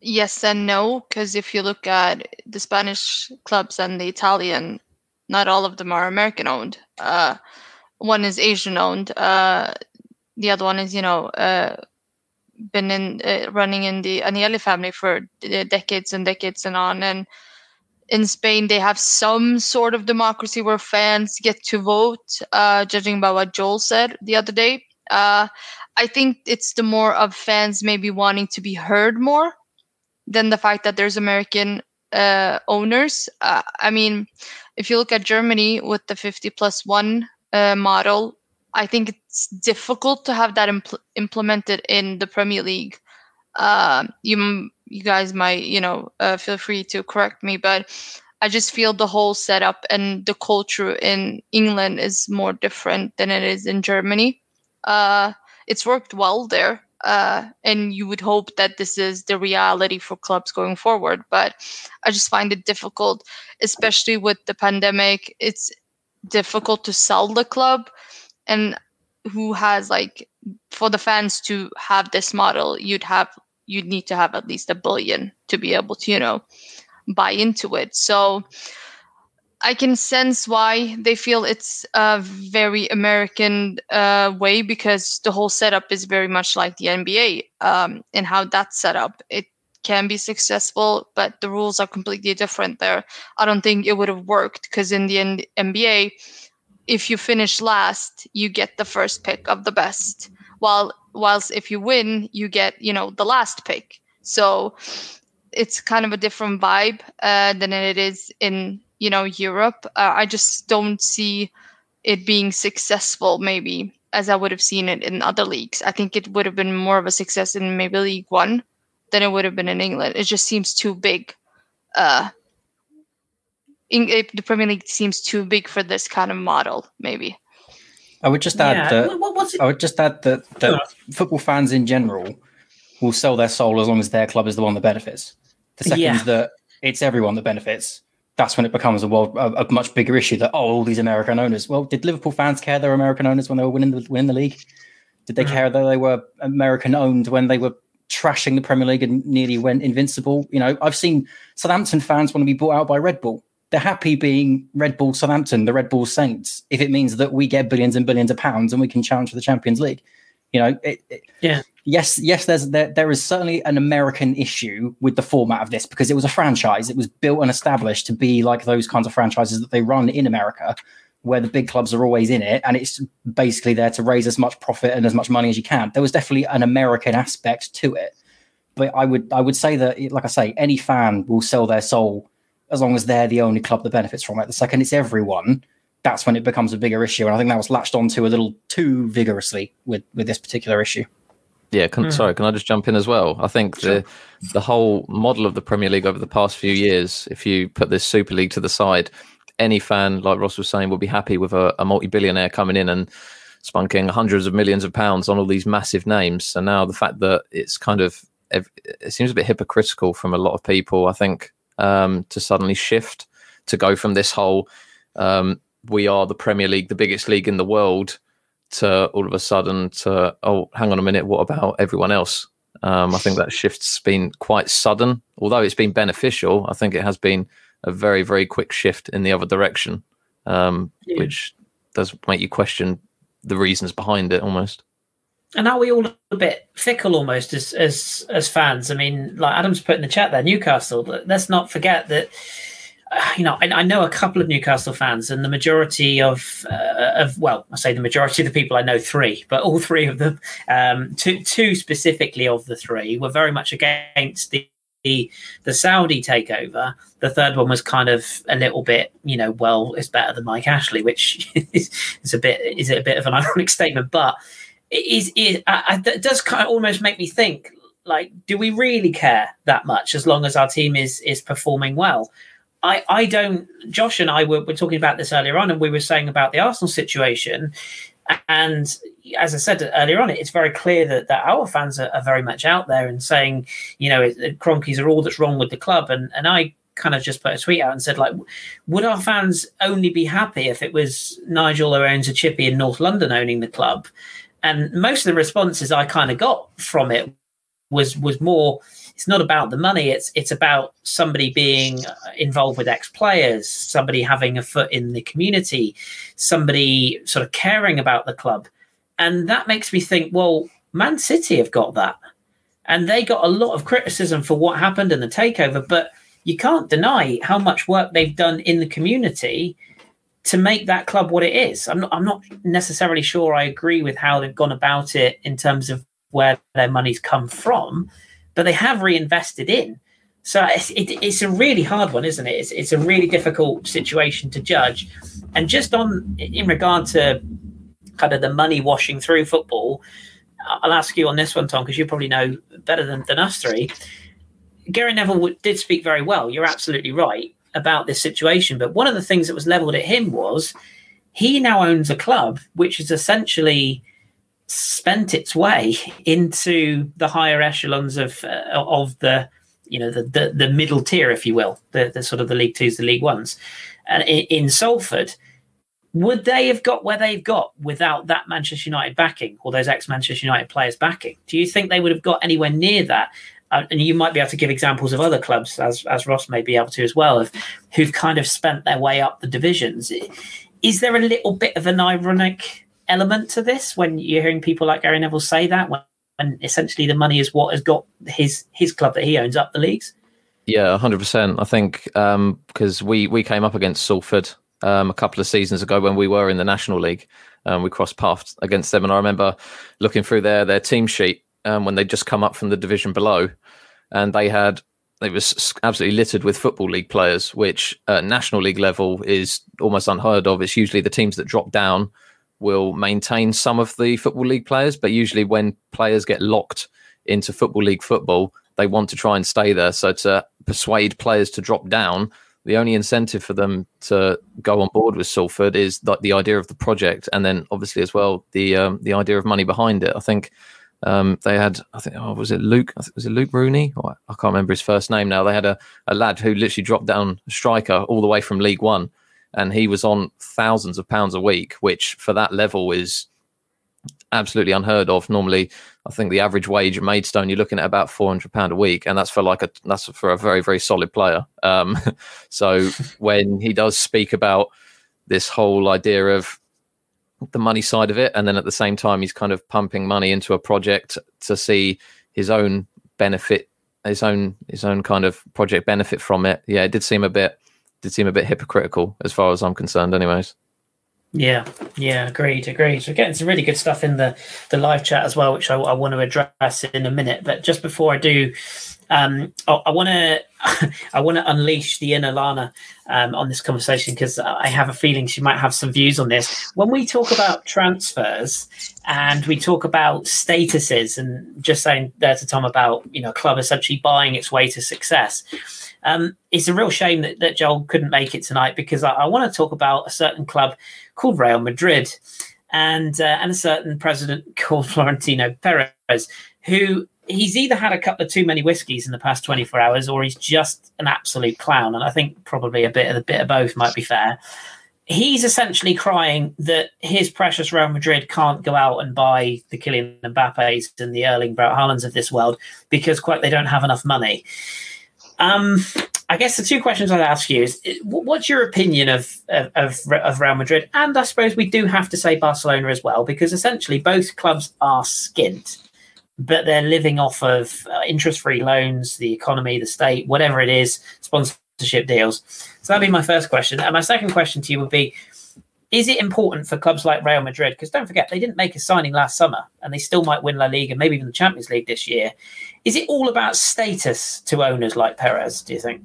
yes and no because if you look at the spanish clubs and the italian not all of them are american owned. Uh, one is asian owned. Uh, the other one is you know uh, been in uh, running in the Agnelli family for decades and decades and on. And in Spain they have some sort of democracy where fans get to vote uh, judging by what Joel said the other day. I think it's the more of fans maybe wanting to be heard more than the fact that there's American uh, owners. Uh, I mean, if you look at Germany with the 50 plus one uh, model, I think it's difficult to have that impl- implemented in the Premier League. Uh, you you guys might you know uh, feel free to correct me, but I just feel the whole setup and the culture in England is more different than it is in Germany. Uh, it's worked well there. Uh, and you would hope that this is the reality for clubs going forward. But I just find it difficult, especially with the pandemic. It's difficult to sell the club, and who has like for the fans to have this model, you'd have you'd need to have at least a billion to be able to you know buy into it. So I can sense why they feel it's a very American uh, way because the whole setup is very much like the NBA um, and how that's set up. It can be successful, but the rules are completely different there. I don't think it would have worked because in the N- NBA, if you finish last, you get the first pick of the best. While whilst if you win, you get you know the last pick. So it's kind of a different vibe uh, than it is in you know Europe. Uh, I just don't see it being successful. Maybe as I would have seen it in other leagues. I think it would have been more of a success in maybe League One than it would have been in England. It just seems too big. Uh, in, it, the Premier League seems too big for this kind of model. Maybe. I would just add Yeah. that What- what's it- I would just add that, that football fans in general will sell their soul as long as their club is the one that benefits. The second Yeah. that it's everyone that benefits, that's when it becomes a, world, a, a much bigger issue. That oh, all these American owners. Well, did Liverpool fans care they were American owners when they were winning the winning the league? Did they Mhm. care that they were American owned when they were trashing the Premier League and nearly went invincible? You know, I've seen Southampton fans want to be bought out by Red Bull. They're happy being Red Bull Southampton, the Red Bull Saints, if it means that we get billions and billions of pounds and we can challenge for the Champions League. You know, it, it- Yeah. Yes, yes. There's there, there is certainly an American issue with the format of this because it was a franchise. It was built and established to be like those kinds of franchises that they run in America, where the big clubs are always in it, and it's basically there to raise as much profit and as much money as you can. There was definitely an American aspect to it, but I would I would say that, like I say, any fan will sell their soul as long as they're the only club that benefits from it. The second it's everyone, that's when it becomes a bigger issue. And I think that was latched onto a little too vigorously with with this particular issue. Yeah, can, Mm. sorry, can I just jump in as well? I think the the whole model of the Premier League over the past few years, if you put this Super League to the side, any fan, like Ross was saying, will be happy with a, a multi billionaire coming in and spunking hundreds of millions of pounds on all these massive names. And now the fact that it's kind of it seems a bit hypocritical from a lot of people. I think um, to suddenly shift to go from this whole um, we are the Premier League, the biggest league in the world, to all of a sudden to oh, hang on a minute, what about everyone else? Um, I think that shift's been quite sudden, although it's been beneficial. I think it has been a very, very quick shift in the other direction, um, Yeah. which does make you question the reasons behind it almost. And are we all a bit fickle almost as as as fans? I mean, like Adam's put in the chat there, Newcastle. Let's not forget that. You know, I, I know a couple of Newcastle fans, and the majority of uh, of well, I say the majority of the people I know three, but all *laughs* three of them, um, two two specifically of the three, were very much against the the, the Saudi takeover. The third one was kind of a little bit, you know, well, it's better than Mike Ashley, which *laughs* is, is a bit is it a bit of an *laughs* ironic statement, but it is is I, I, it does kind of almost make me think like do we really care that much as long as our team is is performing well i i don't josh and i were, were talking about this earlier on and we were saying about the arsenal situation and as i said earlier on it's very clear that, that our fans are, are very much out there and saying you know Kroenkes are all that's wrong with the club and and i kind of just put a tweet out and said like would our fans only be happy if it was nigel who owns a chippy in north london owning the club and most of the responses I kind of got from it was was more. It's not about the money. It's it's about somebody being involved with ex players, somebody having a foot in the community, somebody sort of caring about the club, and that makes me think. Well, Man City have got that, and they got a lot of criticism for what happened in the takeover, but you can't deny how much work they've done in the community to make that club what it is. I'm not, I'm not necessarily sure I agree with how they've gone about it in terms of where their money's come from, but they have reinvested in. So it's, it, it's a really hard one, isn't it? It's, it's a really difficult situation to judge. And just on in regard to kind of the money washing through football, I'll ask you on this one, Tom, because you probably know better than, than us three. Gary Neville did speak very well. You're absolutely right about this situation. But one of the things that was leveled at him was he now owns a club which is essentially spent its way into the higher echelons of uh, of the you know the, the the middle tier, if you will, the, the sort of the League Twos, the League Ones, and in, in Salford. Would they have got where they've got without that Manchester United backing or those ex Manchester United players backing? Do you think they would have got anywhere near that? uh, and you might be able to give examples of other clubs, as as Ross may be able to as well, of who've kind of spent their way up the divisions. Is there a little bit of an ironic element to this when you're hearing people like Gary Neville say that when, when essentially the money is what has got his his club that he owns up the leagues? Yeah, hundred percent. I think because um, we we came up against Salford um, a couple of seasons ago when we were in the National League. Um, we crossed paths against them, and I remember looking through their their team sheet um, when they'd just come up from the division below, and they had it was absolutely littered with football league players, which at national league level is almost unheard of. It's usually the teams that drop down will maintain some of the football league players, but usually when players get locked into football league football, they want to try and stay there. So to persuade players to drop down, the only incentive for them to go on board with Salford is the, the idea of the project, and then obviously as well the um, the idea of money behind it. I think um, they had, I think, oh, was it Luke? I think was it Luke Rooney? Oh, I can't remember his first name now. They had a, a lad who literally dropped down striker all the way from League One, and he was on thousands of pounds a week, which for that level is absolutely unheard of. Normally, I think the average wage at Maidstone you're looking at about four hundred pound a week, and that's for like a that's for a very very solid player. Um, *laughs* so *laughs* when he does speak about this whole idea of the money side of it, and then at the same time he's kind of pumping money into a project to see his own benefit, his own his own kind of project benefit from it. Yeah, it did seem a bit did seem a bit hypocritical as far as I'm concerned, anyways. Yeah, yeah, agreed, agreed. We're getting some really good stuff in the the live chat as well, which I, I want to address in a minute. But just before I do, um, I want to I want to *laughs* unleash the inner Lana um, on this conversation because I have a feeling she might have some views on this. When we talk about transfers and we talk about statuses, and just saying there to Tom about you know club essentially buying its way to success. Um, it's a real shame that, that Joel couldn't make it tonight because I, I want to talk about a certain club called Real Madrid, and uh, and a certain president *laughs* called Florentino Perez, who he's either had a couple of too many whiskies in the past 24 hours or he's just an absolute clown and i think probably a bit of the bit of both might be fair he's essentially crying that his precious Real Madrid can't go out and buy the Kylian Mbappe's and the Erling Braut Haalands of this world because quite they don't have enough money. Um, I guess the two questions I'd ask you is: What's your opinion of, of of Real Madrid, and I suppose we do have to say Barcelona as well, because essentially both clubs are skint, but they're living off of uh, interest-free loans, the economy, the state, whatever it is, sponsorship deals. So that'd be my first question, and my second question to you would be: Is it important for clubs like Real Madrid? Because don't forget, they didn't make a signing last summer, and they still might win La Liga, and maybe even the Champions League this year. Is it all about status to owners like Perez? Do you think?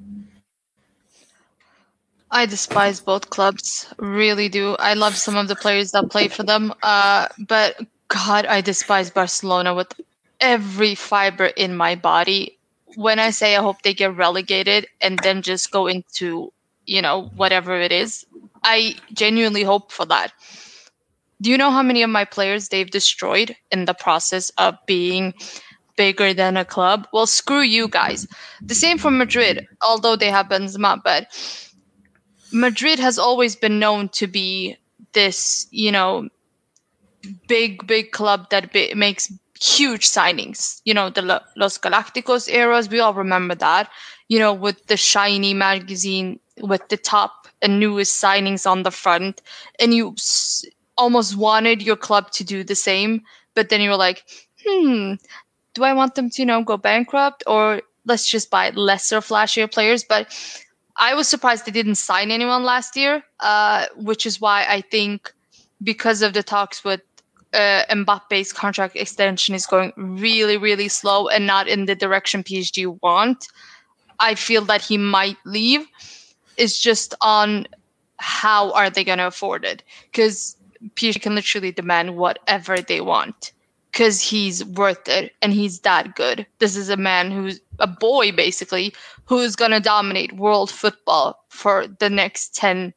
I despise both clubs, really do. I love some of the players that play for them, uh, but God, I despise Barcelona with every fiber in my body. When I say I hope they get relegated and then just go into, you know, whatever it is, I genuinely hope for that. Do you know how many of my players they've destroyed in the process of being bigger than a club? Well, screw you guys. The same for Madrid, although they have Benzema, but Madrid has always been known to be this, you know, big, big club that makes huge signings. You know, the Los Galacticos eras, we all remember that. You know, with the shiny magazine with the top and newest signings on the front, and you s- almost wanted your club to do the same, but then you were like, hmm, do I want them to, you know, go bankrupt or let's just buy lesser, flashier players? But I was surprised they didn't sign anyone last year, uh, which is why I think because of the talks with uh, Mbappe's contract extension is going really, really slow and not in the direction PSG want. I feel that he might leave. It's just on how are they going to afford it? Because PSG can literally demand whatever they want because he's worth it and he's that good. This is a man who's a boy basically who's going to dominate world football for the next 10,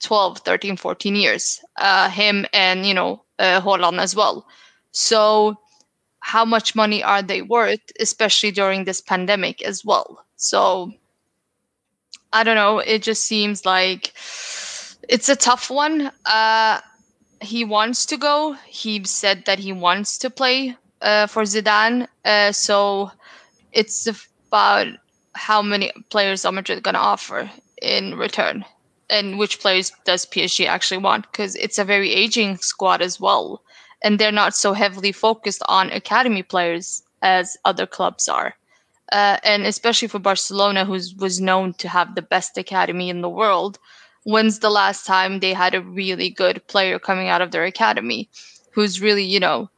12, 13, 14 years. Uh, him and, you know, uh, Haaland as well. So, how much money are they worth, especially during this pandemic as well? So, I don't know. It just seems like it's a tough one. Uh, he wants to go. He said that he wants to play uh, for Zidane. Uh, so It's about how many players are Madrid going to offer in return, and which players does PSG actually want? Because it's a very aging squad as well, and they're not so heavily focused on academy players as other clubs are. Uh, and especially for Barcelona, who was known to have the best academy in the world, when's the last time they had a really good player coming out of their academy who's really, you know,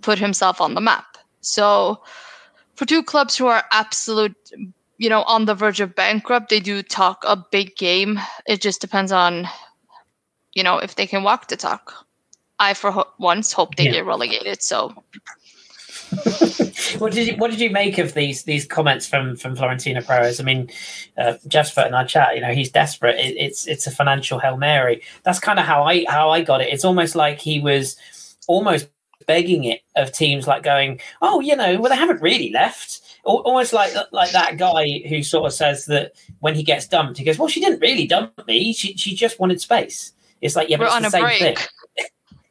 put himself on the map? So for two clubs who are absolute, you know, on the verge of bankrupt, they do talk a big game. It just depends on, you know, if they can walk the talk. I, for ho- once, hope they yeah. get relegated. So *laughs* what did you what did you make of these these comments from from Florentino Perez? I mean, uh, Jeff's in our chat. You know, he's desperate. It, it's it's a financial hail mary. That's kind of how I how I got it. It's almost like he was almost begging it of teams, like going, "Oh, you know, well they haven't really left." Almost like like that guy who sort of says that when he gets dumped, he goes, "Well, she didn't really dump me. She she just wanted space." It's like yeah, but We're it's the same break. thing.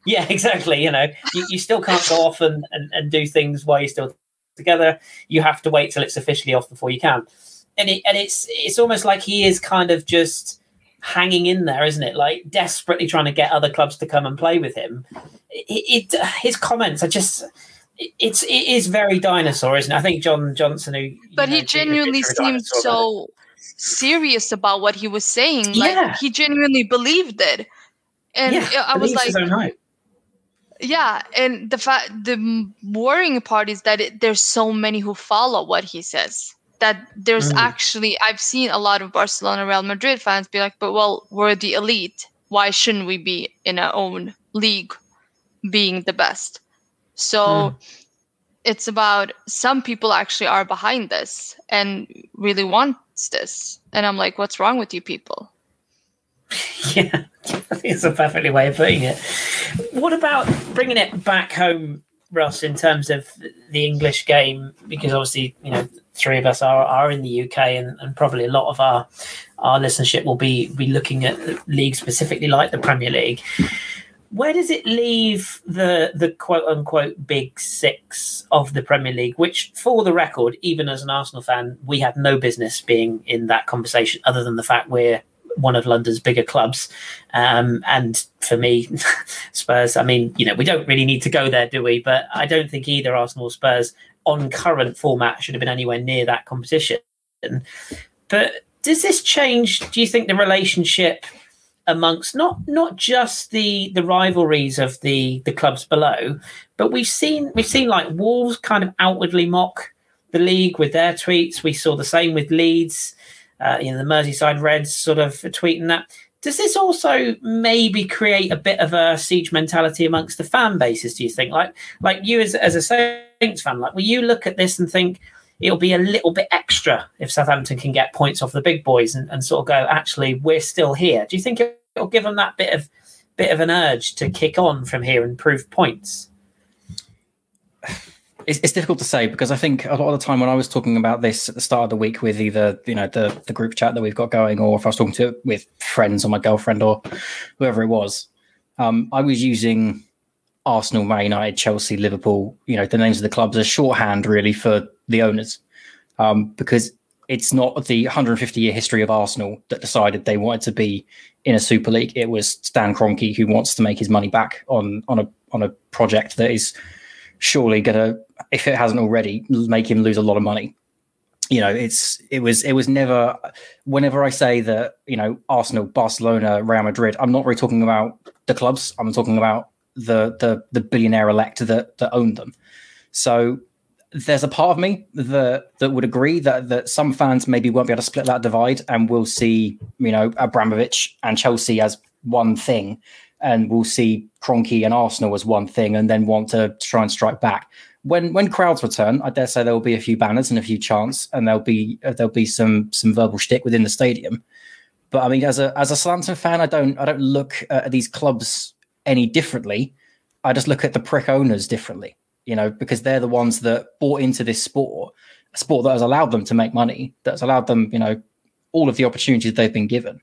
Yeah, *laughs* exactly. You know, you, you still can't go off and, and, and do things while you're still together. You have to wait till it's officially off before you can. And it and it's it's almost like he is kind of just hanging in there, isn't it? Like desperately trying to get other clubs to come and play with him. It, it his comments are just it's it is very dinosaur, isn't it? I think John Johnson, who but know, he genuinely seemed so serious about what he was saying. Like yeah. he genuinely believed it, and yeah, I was like, yeah, and the fact the worrying part is that it, there's so many who follow what he says. That there's mm. actually I've seen a lot of Barcelona, Real Madrid fans be like, "But well, we're the elite. Why shouldn't we be in our own league, being the best?" So. Mm. It's about some people actually are behind this and really wants this. And I'm like, what's wrong with you people? *laughs* Yeah, I think it's a perfectly way of putting it. What about bringing it back home, Ross, in terms of the English game? Because obviously, you know, three of us are, are in the UK, and, and probably a lot of our our listenership will be be looking at leagues specifically like the Premier League. Where does it leave the the quote unquote big six of the Premier League? Which, for the record, even as an Arsenal fan, we have no business being in that conversation, other than the fact we're one of London's bigger clubs. Um, and for me, *laughs* Spurs, I mean, you know, we don't really need to go there, do we? But I don't think either Arsenal Spurs on current format should have been anywhere near that competition. But does this change, do you think, the relationship? amongst not not just the the rivalries of the the clubs below but we've seen we've seen like wolves kind of outwardly mock the league with their tweets we saw the same with leeds uh, you know, the Merseyside Reds sort of tweeting that. Does this also maybe create a bit of a siege mentality amongst the fan bases? Do you think, like, like you as as a Saints fan, like, will you look at this and think it'll be a little bit extra if Southampton can get points off the big boys and, and sort of go, actually, we're still here? Do you think it'll give them that bit of bit of an urge to kick on from here and prove points? It's, it's, difficult to say because I think a lot of the time when I was talking about this at the start of the week with either you know the the group chat that we've got going, or if I was talking to with friends or my girlfriend or whoever it was, um, I was using Arsenal, Man United, Chelsea, Liverpool, you know, the names of the clubs as shorthand really for the owners, um, because it's not the 150 year history of Arsenal that decided they wanted to be in a Super League. It was Stan Kroenke who wants to make his money back on on a on a project that is surely going to, if it hasn't already, make him lose a lot of money. You know, it's it was it was never. Whenever I say that, you know, Arsenal, Barcelona, Real Madrid, I'm not really talking about the clubs. I'm talking about the the the billionaire elect that that owned them. So there's a part of me that that would agree that that some fans maybe won't be able to split that divide, and we'll see, you know, Abramovich and Chelsea as one thing, and we'll see Kroenke and Arsenal as one thing, and then want to try and strike back. When when crowds return, I dare say there will be a few banners and a few chants, and there'll be uh, there'll be some some verbal shtick within the stadium. But I mean, as a as a Southampton fan, I don't I don't look at these clubs any differently. I just look at the prick owners differently, you know, because they're the ones that bought into this sport, a sport that has allowed them to make money, that's allowed them, you know, all of the opportunities they've been given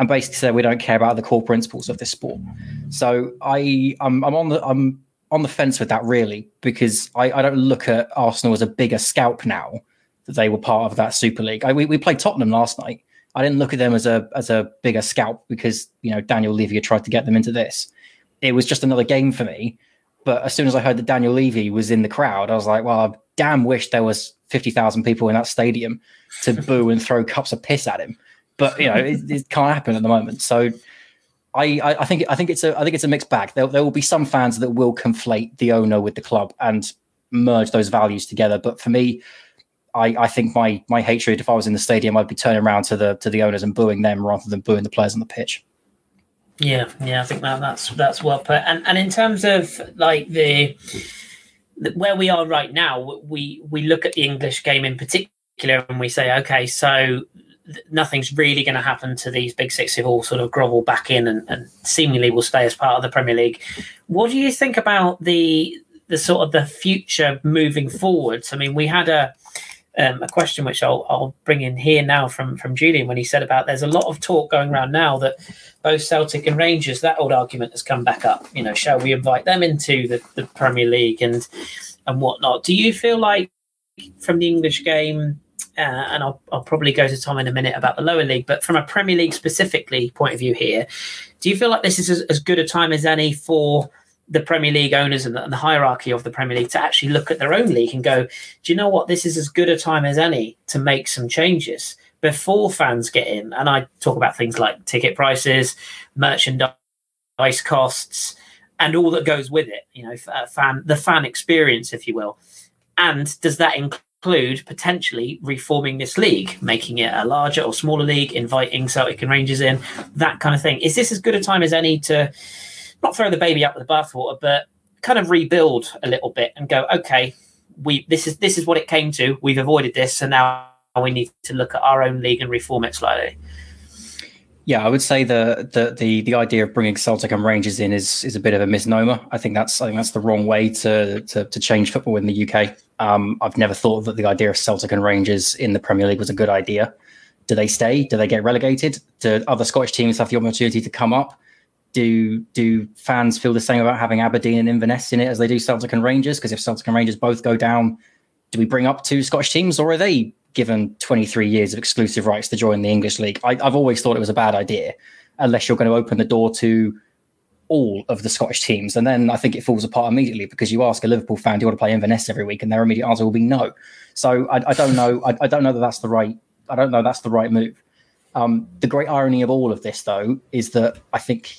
and basically said we don't care about the core principles of this sport. So I I'm, I'm on the I'm on the fence with that really because I, I don't look at Arsenal as a bigger scalp now that they were part of that Super League. I, we, we played Tottenham last night. I didn't look at them as a as a bigger scalp because you know Daniel Levy tried to get them into this. It was just another game for me. But as soon as I heard that Daniel Levy was in the crowd, I was like, well, I damn wish there was fifty thousand people in that stadium to boo and throw cups of piss at him. But you know, it, it can't happen at the moment. So I, I think I think it's a I think it's a mixed bag. There, there will be some fans that will conflate the owner with the club and merge those values together. But for me, I, I think my my hatred, if I was in the stadium, I'd be turning around to the to the owners and booing them rather than booing the players on the pitch. Yeah, yeah, I think that that's that's well put. And and in terms of like the, the where we are right now, we we look at the English game in particular and we say, okay, so nothing's really going to happen to these big six who've all sort of grovel back in and, and seemingly will stay as part of the Premier League. What do you think about the the sort of the future moving forwards? I mean, we had a um, a question which I'll, I'll bring in here now from from Julian when he said about there's a lot of talk going around now that both Celtic and Rangers that old argument has come back up. You know, shall we invite them into the, the Premier League and and whatnot? Do you feel like from the English game? Uh, and I'll, I'll probably go to Tom in a minute about the lower league, but from a Premier League specifically point of view here, do you feel like this is as, as good a time as any for the Premier League owners and the, and the, hierarchy of the Premier League to actually look at their own league and go, do you know what? This is as good a time as any to make some changes before fans get in. And I talk about things like ticket prices, merchandise costs, and all that goes with it. You know, fan the fan experience, if you will. And does that include potentially reforming this league, making it a larger or smaller league, inviting Celtic and Rangers in, that kind of thing? Is this as good a time as any to? not throw the baby out with the bathwater, but kind of rebuild a little bit and go, okay, we this is this is what it came to. We've avoided this, so now we need to look at our own league and reform it slightly. Yeah, I would say the the the the idea of bringing Celtic and Rangers in is is a bit of a misnomer. I think that's I think that's the wrong way to to, to change football in the UK. Um, I've never thought that the idea of Celtic and Rangers in the Premier League was a good idea. Do they stay? Do they get relegated? Do other Scottish teams have the opportunity to come up? do do fans feel the same about having Aberdeen and Inverness in it as they do Celtic and Rangers? Because if Celtic and Rangers both go down, do we bring up two Scottish teams, or are they given 23 years of exclusive rights to join the English league? I, have always thought it was a bad idea, unless you're going to open the door to all of the Scottish teams, and then I think it falls apart immediately because you ask a Liverpool fan, "Do you want to play Inverness every week?" and their immediate answer will be no. So I, I don't know. I, I, don't know that that's the right. I don't know that's the right move. Um, the great irony of all of this, though, is that I think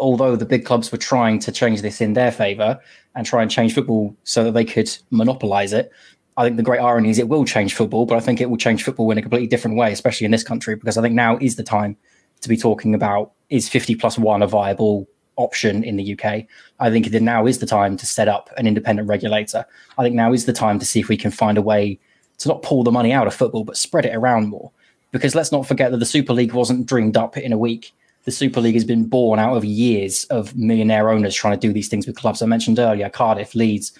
although the big clubs were trying to change this in their favor and try and change football so that they could monopolize it, I think the great irony is it will change football, but I think it will change football in a completely different way, especially in this country, because I think now is the time to be talking about is 50 plus one a viable option in the UK. I think that now is the time to set up an independent regulator. I think now is the time to see if we can find a way to not pull the money out of football, but spread it around more. Because let's not forget that the Super League wasn't dreamed up in a week the Super League has been born out of years of millionaire owners trying to do these things with clubs. I mentioned earlier Cardiff, Leeds,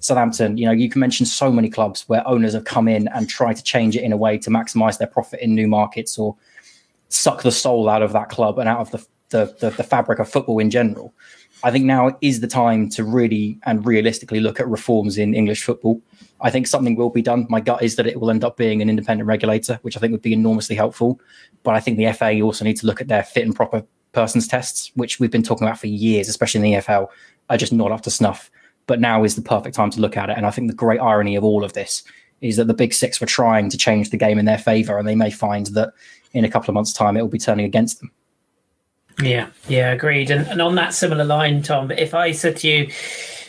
Southampton. You know, you can mention so many clubs where owners have come in and tried to change it in a way to maximize their profit in new markets or suck the soul out of that club and out of the the, the, the fabric of football in general. I think now is the time to really and realistically look at reforms in English football. I think something will be done. My gut is that it will end up being an independent regulator, which I think would be enormously helpful. But I think the FA also need to look at their fit and proper persons tests, which we've been talking about for years, especially in the EFL, are just not up to snuff. But now is the perfect time to look at it. And I think the great irony of all of this is that the big six were trying to change the game in their favour, and they may find that in a couple of months' time it will be turning against them. Yeah, yeah, agreed. And, and on that similar line, Tom, if I said to you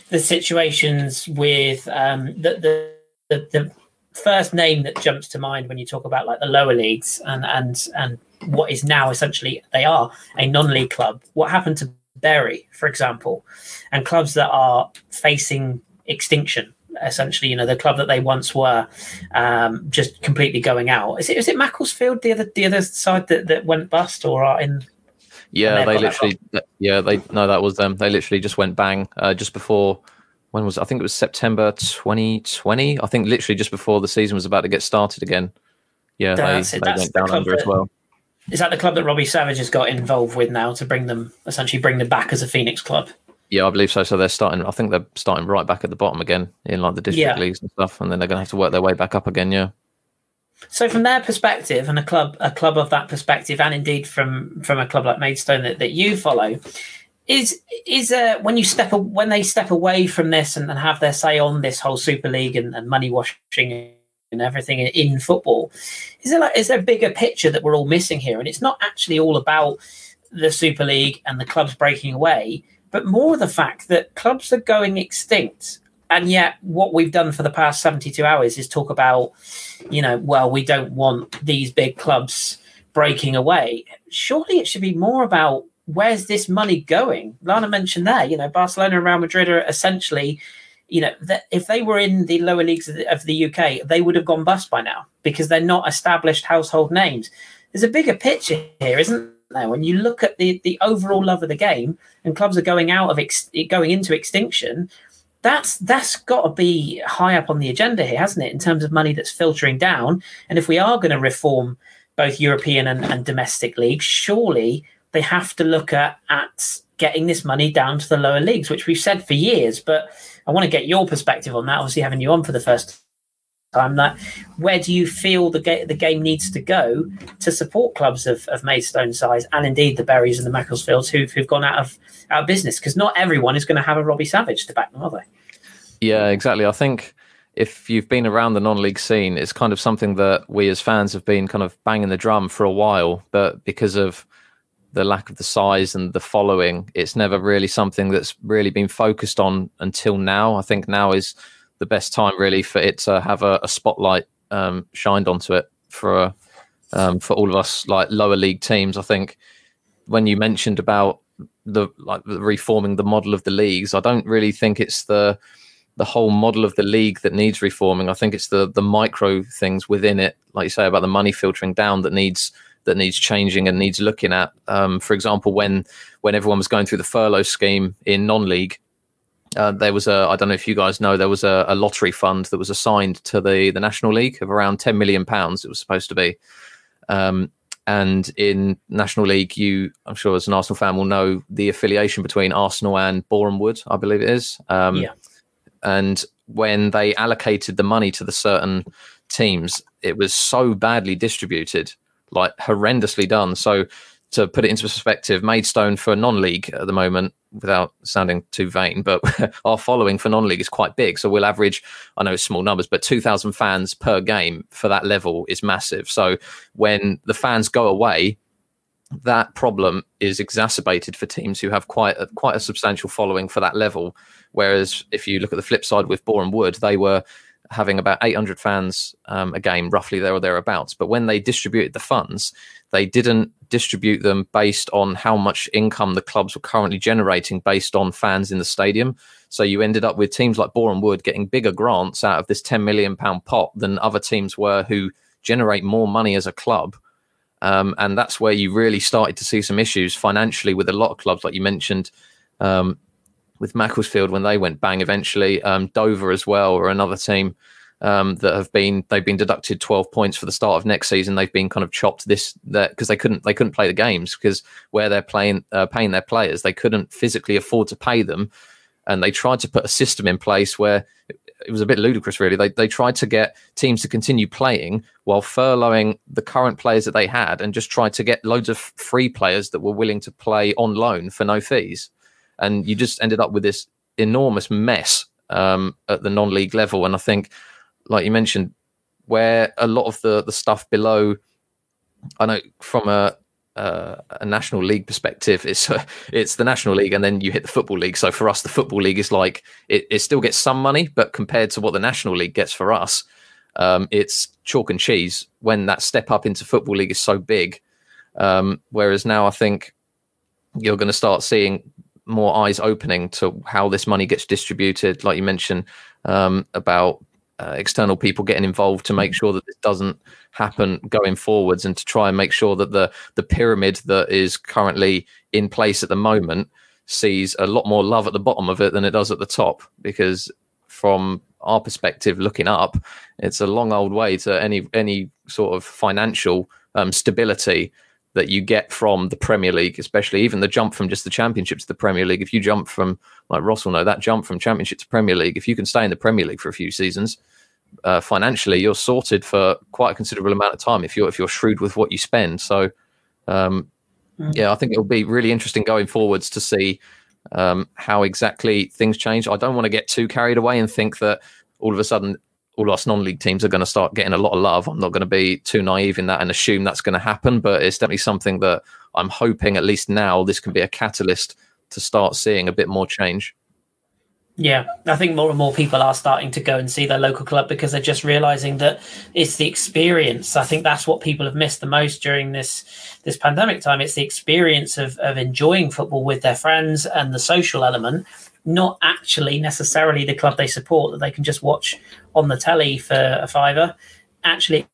the situations with um, the, the, the first name that jumps to mind when you talk about like the lower leagues and and and what is now essentially they are a non-league club. What happened to Bury, for example, and clubs that are facing extinction? Essentially, you know, the club that they once were, um, just completely going out. Is it is it Macclesfield the other the other side that, that went bust or are in yeah, they literally. Yeah, they no, that was them. They literally just went bang uh, just before. When was I think it was September 2020. I think literally just before the season was about to get started again. Yeah, they, they went down under that, as well. Is that the club that Robbie Savage has got involved with now to bring them essentially bring them back as a Phoenix club? Yeah, I believe so. So they're starting. I think they're starting right back at the bottom again in like the district yeah. leagues and stuff, and then they're going to have to work their way back up again. Yeah. So from their perspective, and a club a club of that perspective, and indeed from from a club like Maidstone that, that you follow, is is uh, when you step when they step away from this and, and have their say on this whole Super League and, and money washing and everything in, football, is there like is there a bigger picture that we're all missing here? And it's not actually all about the Super League and the clubs breaking away, but more the fact that clubs are going extinct. And yet, what we've done for the past 72 hours is talk about, you know, well, we don't want these big clubs breaking away. Surely it should be more about where's this money going? Lana mentioned there, you know, Barcelona and Real Madrid are essentially, you know, that if they were in the lower leagues of the, of the UK, they would have gone bust by now because they're not established household names. There's a bigger picture here, isn't there? When you look at the the overall love of the game and clubs are going out of ex- going into extinction, that's that's got to be high up on the agenda here, hasn't it? In terms of money that's filtering down, and if we are going to reform both European and, and domestic leagues, surely they have to look at at getting this money down to the lower leagues, which we've said for years. But I want to get your perspective on that. Obviously, having you on for the first time, that where do you feel the ga- the game needs to go to support clubs of, of Maidstone size and indeed the Burys and the Macclesfields who've who've gone out of out of business because not everyone is going to have a Robbie Savage to back them, are they? Yeah, exactly. I think if you've been around the non-league scene, it's kind of something that we as fans have been kind of banging the drum for a while, but because of the lack of the size and the following, it's never really something that's really been focused on until now. I think now is the best time really for it to have a, a spotlight um, shined onto it for um, for all of us like lower league teams. I think when you mentioned about the like reforming the model of the leagues, I don't really think it's the the whole model of the league that needs reforming. I think it's the the micro things within it, like you say about the money filtering down that needs that needs changing and needs looking at. Um, for example, when when everyone was going through the furlough scheme in non-league, uh, there was a I don't know if you guys know there was a, a, lottery fund that was assigned to the the National League of around ten million pounds. It was supposed to be. Um, and in National League, you, I'm sure as an Arsenal fan will know the affiliation between Arsenal and Boreham Wood, I believe it is. Um, yeah. And when they allocated the money to the certain teams, it was so badly distributed like horrendously done. So to put it into perspective, Maidstone for non-league at the moment, without sounding too vain, but *laughs* our following for non-league is quite big. So we'll average, I know it's small numbers, but 2,000 fans per game for that level is massive. So when the fans go away, that problem is exacerbated for teams who have quite a, quite a substantial following for that level. Whereas if you look at the flip side with Boreham Wood, they were having about 800 fans um, a game, roughly there or thereabouts. But when they distributed the funds, they didn't distribute them based on how much income the clubs were currently generating based on fans in the stadium. So you ended up with teams like Boreham Wood getting bigger grants out of this 10 million pound pot than other teams were who generate more money as a club. Um, and that's where you really started to see some issues financially with a lot of clubs, like you mentioned. Um, with Macclesfield when they went bang eventually. Um, Dover as well, or another team um, that have been they've been deducted 12 points for the start of next season. They've been kind of chopped this that because they couldn't they couldn't play the games because where they're playing uh, paying their players they couldn't physically afford to pay them, and they tried to put a system in place where. It was a bit ludicrous, really. They they tried to get teams to continue playing while furloughing the current players that they had, and just tried to get loads of free players that were willing to play on loan for no fees and you just ended up with this enormous mess um, at the non-league level. And I think, like you mentioned, where a lot of the the stuff below, I know from a uh, a national league perspective, it's uh, *laughs* it's the national league, and then you hit the football league. So for us, the football league is like it, it still gets some money, but compared to what the national league gets for us, um, it's chalk and cheese. When that step up into football league is so big, um, whereas now I think you're going to start seeing more eyes opening to how this money gets distributed. Like you mentioned um, about uh, external people getting involved to make sure that this doesn't happen going forwards, and to try and make sure that the the pyramid that is currently in place at the moment sees a lot more love at the bottom of it than it does at the top. Because from our perspective, looking up, it's a long old way to any any sort of financial um, stability that you get from the Premier League, especially even the jump from just the Championship to the Premier League. If you jump from, like Ross will know, that jump from Championship to Premier League, if you can stay in the Premier League for a few seasons, uh, financially, you're sorted for quite a considerable amount of time if you're if you're shrewd with what you spend. So, um, mm. yeah, I think it'll be really interesting going forwards to see um, how exactly things change. I don't want to get too carried away and think that all of a sudden all us non-league teams are going to start getting a lot of love. I'm not going to be too naive in that and assume that's going to happen, but it's definitely something that I'm hoping at least now this can be a catalyst to start seeing a bit more change. Yeah, I think more and more people are starting to go and see their local club because they're just realizing that it's the experience. I think that's what people have missed the most during this this pandemic time. It's the experience of of enjoying football with their friends and the social element, not actually necessarily the club they support that they can just watch on the telly for a fiver. Actually,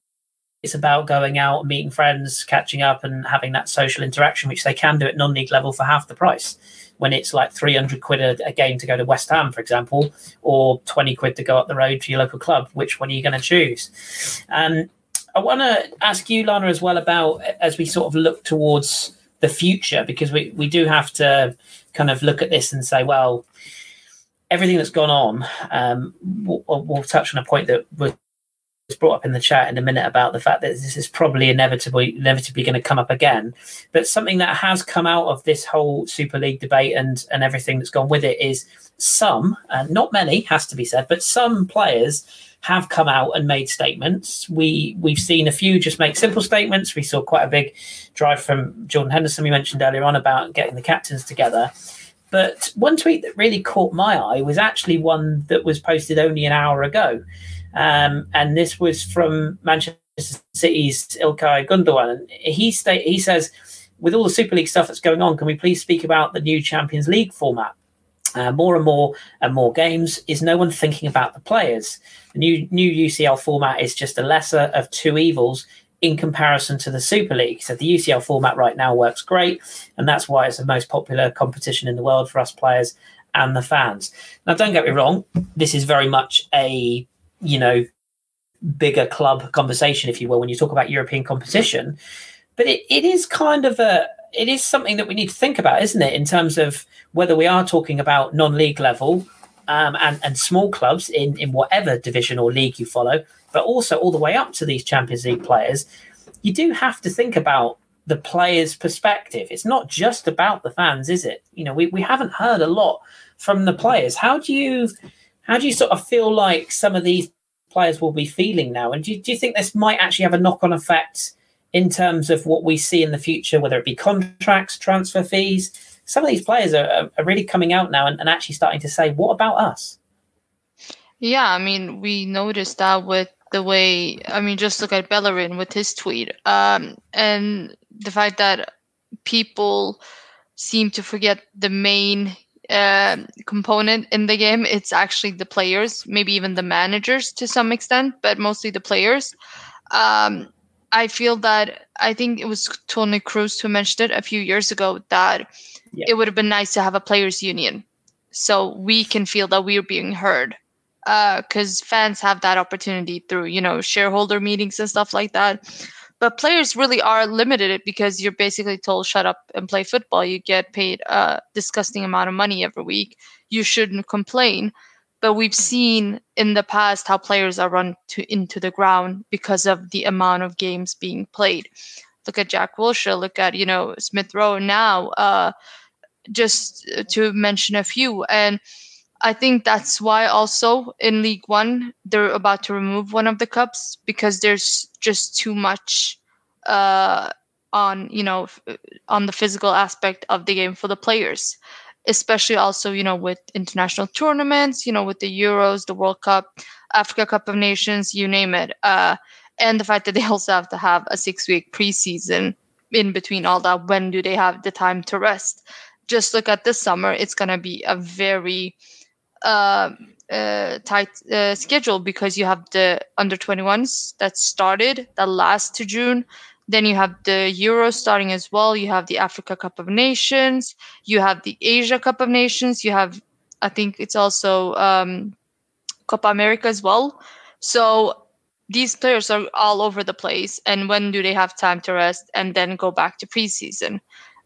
it's about going out, meeting friends, catching up, and having that social interaction, which they can do at non-league level for half the price when it's like 300 quid a, a, game to go to West Ham, for example, or 20 quid to go up the road to your local club. Which one are you going to choose? Um, I want to ask you, Lana, as well about as we sort of look towards the future, because we, we do have to kind of look at this and say, well, everything that's gone on, um, we'll, we'll touch on a point that was brought up in the chat in a minute about the fact that this is probably inevitably inevitably going to come up again. But something that has come out of this whole Super League debate and and everything that's gone with it is some, uh, not many, has to be said, but some players have come out and made statements. We we've seen a few just make simple statements. We saw quite a big drive from Jordan Henderson we mentioned earlier on about getting the captains together. But one tweet that really caught my eye was actually one that was posted only an hour ago. Um, and this was from Manchester City's Ilkay Gundogan. He state he says, with all the Super League stuff that's going on, can we please speak about the new Champions League format? Uh, more and more and more games. Is no one thinking about the players? The new new UCL format is just a lesser of two evils in comparison to the Super League. So the UCL format right now works great, and that's why it's the most popular competition in the world for us players and the fans. Now, don't get me wrong, this is very much a you know, bigger club conversation, if you will, when you talk about European competition. But it, it is kind of a it is something that we need to think about, isn't it, in terms of whether we are talking about non-league level um, and, and small clubs in, in whatever division or league you follow, but also all the way up to these Champions League players, you do have to think about the players' perspective. It's not just about the fans, is it? You know, we, we haven't heard a lot from the players. How do you how do you sort of feel like some of these players will be feeling now? And do you, do you think this might actually have a knock on effect in terms of what we see in the future, whether it be contracts, transfer fees? Some of these players are, are really coming out now and, and actually starting to say, what about us? Yeah, I mean, we noticed that with the way, I mean, just look at Bellerin with his tweet um, and the fact that people seem to forget the main uh, component in the game. It's actually the players, maybe even the managers to some extent, but mostly the players. Um, I feel that I think it was Toni Kroos who mentioned it a few years ago that yeah. it would have been nice to have a players union so we can feel that we are being heard because uh, fans have that opportunity through you know shareholder meetings and stuff like that but players really are limited because you're basically told shut up and play football. You get paid a disgusting amount of money every week. You shouldn't complain. But we've seen in the past how players are run to into the ground because of the amount of games being played. Look at Jack Wilshere. Look at you know Smith Rowe now. Uh, just to mention a few and I think that's why also in League One they're about to remove one of the cups because there's just too much uh, on you know on the physical aspect of the game for the players, especially also you know with international tournaments, you know with the Euros, the World Cup, Africa Cup of Nations, you name it, uh, and the fact that they *laughs* also have to have a six week preseason in between all that. When do they have the time to rest? Just look at this summer; it's going to be a very uh, uh, tight uh, schedule because you have the under 21s that started that last to June. Then you have the Euro starting as well. You have the Africa Cup of Nations. You have the Asia Cup of Nations. You have, I think it's also um, Copa America as well. So these players are all over the place. And when do they have time to rest and then go back to preseason?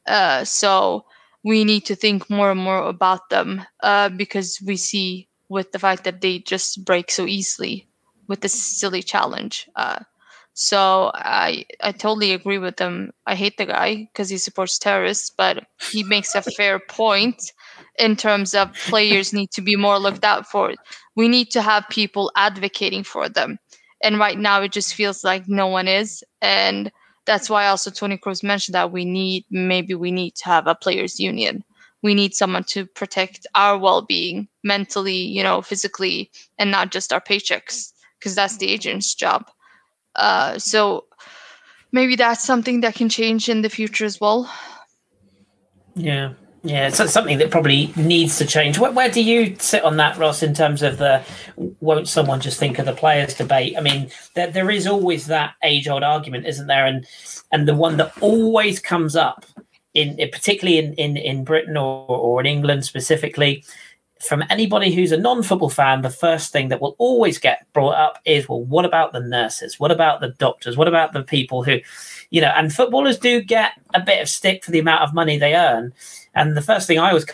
Uh, so we need to think more and more about them uh, because we see with the fact that they just break so easily. with this silly challenge. Uh, so I I totally agree with them. I hate the guy because he supports terrorists, but he makes a *laughs* fair point in terms of players need to be more looked out for. We need to have people advocating for them. And right now it just feels like no one is. And that's why also Toni Kroos mentioned that we need maybe we need to have a players union. We need someone to protect our well-being mentally, you know, physically, and not just our paychecks, because that's the agent's job. Uh, so maybe that's something that can change in the future as well. Yeah, yeah, it's something that probably needs to change. Where, where, do you sit on that, Ross, in terms of the won't someone just think of the players debate? I mean, there, there is always that age old argument, isn't there? And and the one that always comes up in particularly in, in, in Britain or, or in England specifically, from anybody who's a non-football fan, the first thing that will always get brought up is, well, what about the nurses? What about the doctors? What about the people who, you know, and footballers do get a bit of stick for the amount of money they earn. And the first thing I always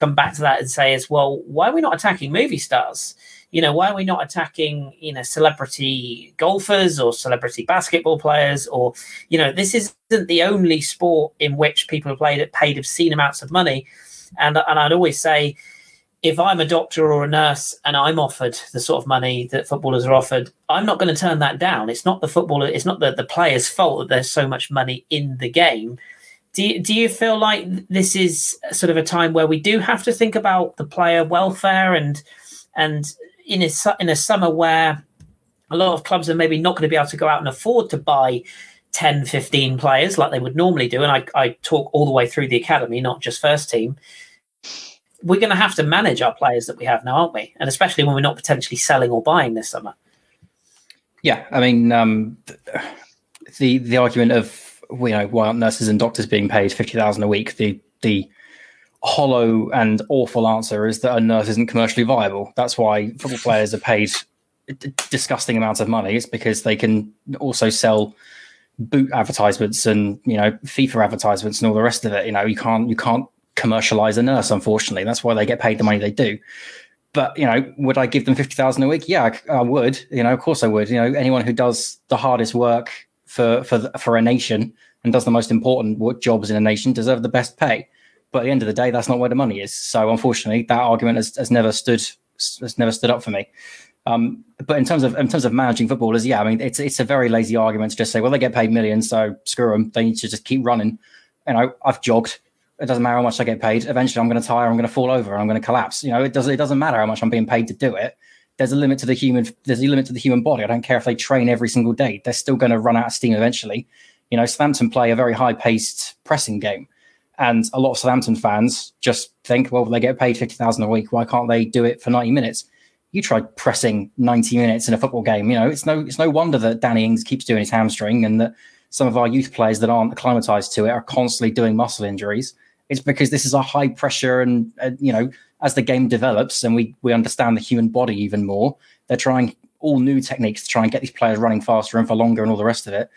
come back to that and say is, well, why are we not attacking movie stars? You know, why are we not attacking, you know, celebrity golfers or celebrity basketball players? Or, you know, this isn't the only sport in which people have played at paid obscene amounts of money. And, and I'd always say, if I'm a doctor or a nurse and I'm offered the sort of money that footballers are offered, I'm not going to turn that down. It's not the footballer, it's not the, the player's fault that there's so much money in the game. Do you, do you feel like this is sort of a time where we do have to think about the player welfare and and in a in a summer where a lot of clubs are maybe not going to be able to go out and afford to buy 10 15 players like they would normally do and I, I talk all the way through the academy not just first team we're going to have to manage our players that we have now, aren't we? And especially when we're not potentially selling or buying this summer. Yeah, I mean, um, the the argument of you know why aren't nurses and doctors being paid fifty thousand a week? The the hollow and awful answer is that a nurse isn't commercially viable. That's why football players are paid disgusting amounts of money. It's because they can also sell boot advertisements and you know FIFA advertisements and all the rest of it. You know, you can't you can't commercialize a nurse. Unfortunately, that's why they get paid the money they do. But you know, would I give them fifty thousand a week? Yeah, I, I, would. You know, of course I would. You know, anyone who does the hardest work for for for a nation and does the most important jobs in a nation deserve the best pay. But at the end of the day, that's not where the money is. So unfortunately, that argument has, has never stood has never stood up for me. Um, but in terms of in terms of managing footballers, yeah, I mean, it's it's a very lazy argument to just say, well, they get paid millions, so screw them. They need to just keep running. And I, I've jogged it doesn't matter how much I get paid. Eventually, I'm going to tire. I'm going to fall over. I'm going to collapse. You know, it doesn't. It doesn't matter how much I'm being paid to do it. There's a limit to the human. There's a limit to the human body. I don't care if they train every single day. They're still going to run out of steam eventually. You know, Southampton play a very high-paced pressing game, and a lot of Southampton fans just think, well, they get paid fifty thousand a week. Why can't they do it for ninety minutes? You try pressing ninety minutes in a football game. You know, it's no. It's no wonder that Danny Ings keeps doing his hamstring, and that some of our youth players that aren't acclimatized to it are constantly doing muscle injuries it's because this is a high pressure, and uh, you know, as the game develops and we we understand the human body even more, they're trying all new techniques to try and get these players running faster and for longer and all the rest of it.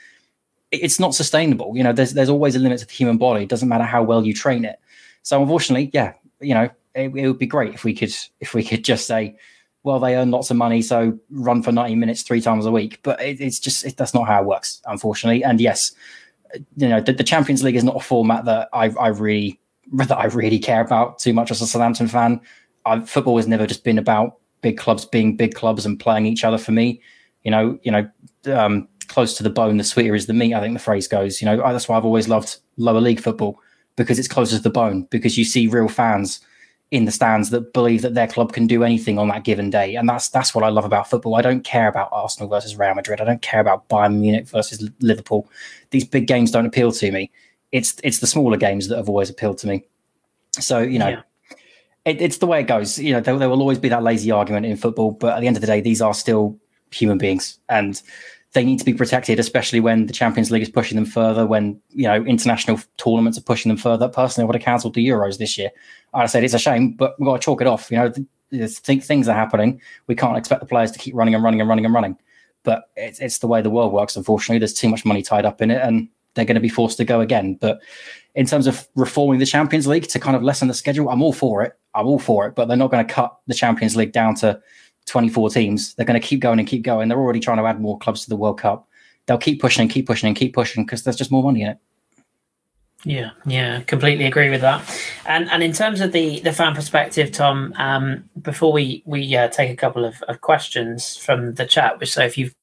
It's not sustainable. You know, there's there's always a limit to the human body. It doesn't matter how well you train it. So unfortunately, yeah, you know, it, it would be great if we could if we could just say, well, they earn lots of money, so run for 90 minutes three times a week. But it, it's just it, that's not how it works, unfortunately. And yes, you know, the, the, Champions League is not a format that I, I really that I really care about too much as a Southampton fan. I, football has never just been about big clubs being big clubs and playing each other. For me, you know, you know, um, close to the bone, the sweeter is the meat. I think the phrase goes. You know, that's why I've always loved lower league football because it's closer to the bone. Because you see real fans in the stands that believe that their club can do anything on that given day, and that's that's what I love about football. I don't care about Arsenal versus Real Madrid. I don't care about Bayern Munich versus Liverpool. These big games don't appeal to me. It's it's the smaller games that have always appealed to me. So you know, yeah. it, it's the way it goes. You know, there, there will always be that lazy argument in football, but at the end of the day, these are still human beings, and they need to be protected, especially when the Champions League is pushing them further, when you know international tournaments are pushing them further. Personally, I would have cancelled the Euros this year. I said it's a shame, but we've got to chalk it off. You know, think things are happening. We can't expect the players to keep running and running and running and running. But it's, it's the way the world works. Unfortunately, there's too much money tied up in it, and they're going to be forced to go again. But in terms of reforming the Champions League to kind of lessen the schedule, I'm all for it. I'm all for it. But they're not going to cut the Champions League down to 24 teams. They're going to keep going and keep going. They're already trying to add more clubs to the World Cup. They'll keep pushing and keep pushing and keep pushing because there's just more money in it. Yeah, yeah, completely agree with that. And and in terms of the the fan perspective, Tom, um, before we we uh, take a couple of, of questions from the chat, which so if you've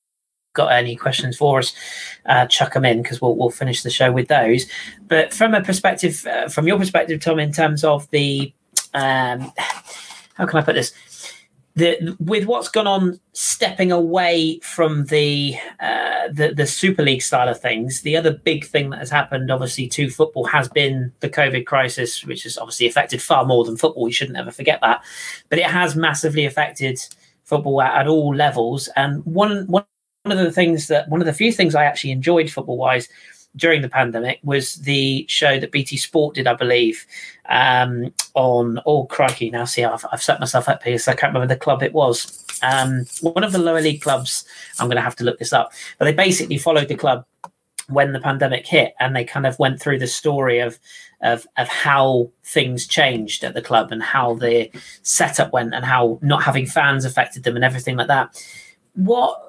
got any questions for us, uh, chuck them in because we'll we'll finish the show with those. But from a perspective, uh, from your perspective, Tom, in terms of the um, how can I put this? The with what's gone on, stepping away from the, uh, the the Super League style of things, the other big thing that has happened, obviously, to football has been the COVID crisis, which has obviously affected far more than football. We shouldn't ever forget that, but it has massively affected football at, at all levels. And one one of the things that one of the few things I actually enjoyed football wise during the pandemic was the show that BT Sport did, I believe, um, on oh crikey! Now see, I've, I've set myself up here, so I can't remember the club it was. Um, one of the lower league clubs. I'm going to have to look this up, but they basically followed the club when the pandemic hit, and they kind of went through the story of of of how things changed at the club and how the setup went, and how not having fans affected them, and everything like that. What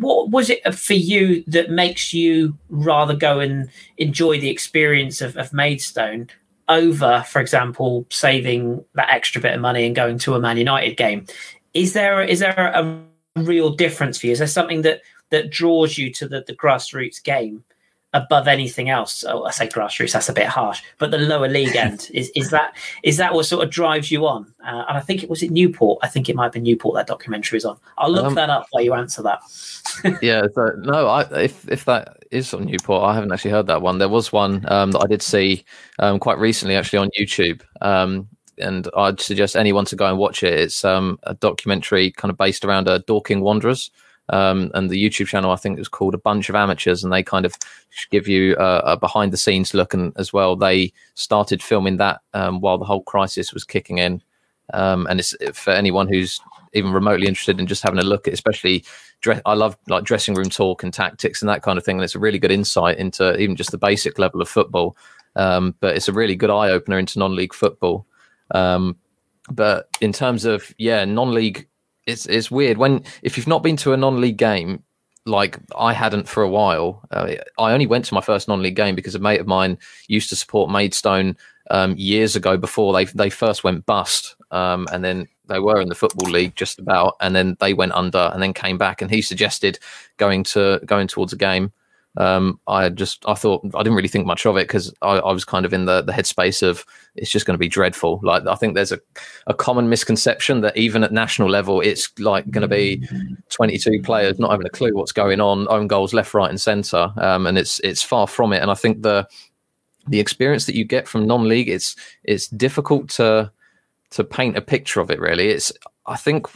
what was it for you that makes you rather go and enjoy the experience of, of Maidstone over, for example, saving that extra bit of money and going to a Man United game? Is there is there a real difference for you? Is there something that that draws you to the, the grassroots game above anything else. Oh, I say grassroots, that's a bit harsh, but the lower league *laughs* end is is that is that what sort of drives you on? Uh, and I think it was it Newport. I think it might be Newport that documentary is on. I'll look um, that up while you answer that. *laughs* yeah, so, no, I, if if that is on Newport, I haven't actually heard that one. There was one um, that I did see um, quite recently, actually on YouTube. Um, and I'd suggest anyone to go and watch it. It's um, a documentary kind of based around uh, Dorking Wanderers. Um, and the YouTube channel I think is called a bunch of amateurs, and they kind of give you a, a behind the scenes look. And as well, they started filming that um, while the whole crisis was kicking in. Um, and it's for anyone who's even remotely interested in just having a look at, especially dress. I love like dressing room talk and tactics and that kind of thing. And it's a really good insight into even just the basic level of football. Um, but it's a really good eye opener into non-league football. Um, but in terms of yeah, non-league it's it's weird when if you've not been to a non-league game like I hadn't for a while. Uh, I only went to my first non-league game because a mate of mine used to support Maidstone um, years ago before they they first went bust, um, and then they were in the football league just about, and then they went under, and then came back, and he suggested going to going towards a game um, I just I thought I didn't really think much of it because I, I, was kind of in the the headspace of it's just going to be dreadful. Like I think there's a, a common misconception that even at national level it's like going to be 22 players not having a clue what's going on, own goals left, right, and centre, um, and it's it's far from it. And I think the the experience that you get from non-league it's it's difficult to to paint a picture of it. Really, it's I think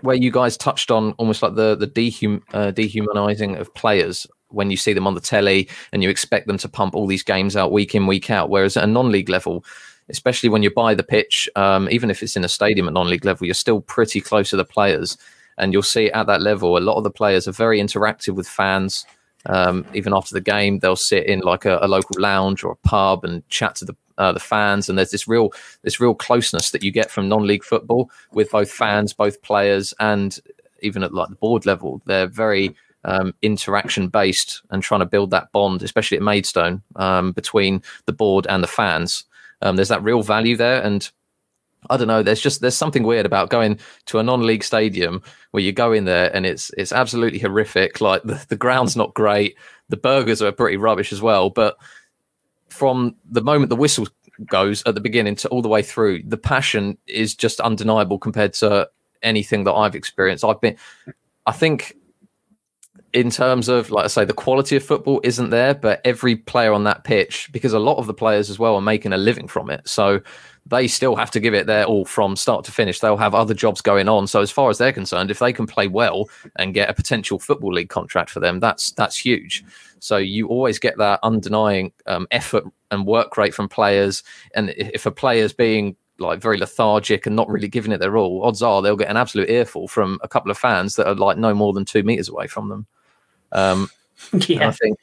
where you guys touched on almost like the the dehum, uh, dehumanizing of players when you see them on the telly and you expect them to pump all these games out week in week out. Whereas at a non-league level especially when you by the pitch um, even if it's in a stadium at non-league level you're still pretty close to the players. And you'll see at that level a lot of the players are very interactive with fans. Um, even after the game they'll sit in like a, a, local lounge or a pub and chat to the uh, the fans. And there's this real this real closeness that you get from non-league football with both fans both players and even at like the board level they're very um, interaction based and trying to build that bond, especially at Maidstone, um, between the board and the fans. Um, there's that real value there, and I don't know. There's just there's something weird about going to a non-league stadium where you go in there and it's it's absolutely horrific. Like the, the ground's not great, the burgers are pretty rubbish as well. But from the moment the whistle goes at the beginning to all the way through, the passion is just undeniable compared to anything that I've experienced. I've been, I think in terms of like I say, the quality of football isn't there, but every player on that pitch, because a lot of the players as well are making a living from it, so they still have to give it their all from start to finish. They'll have other jobs going on. So as far as they're concerned, if they can play well and get a potential football league contract for them, that's that's huge. So you always get that undenying um, effort and work rate from players, and if a player's being like very lethargic and not really giving it their all, odds are they'll get an absolute earful from a couple of fans that are like no more than two meters away from them. Um, *laughs* yeah. I think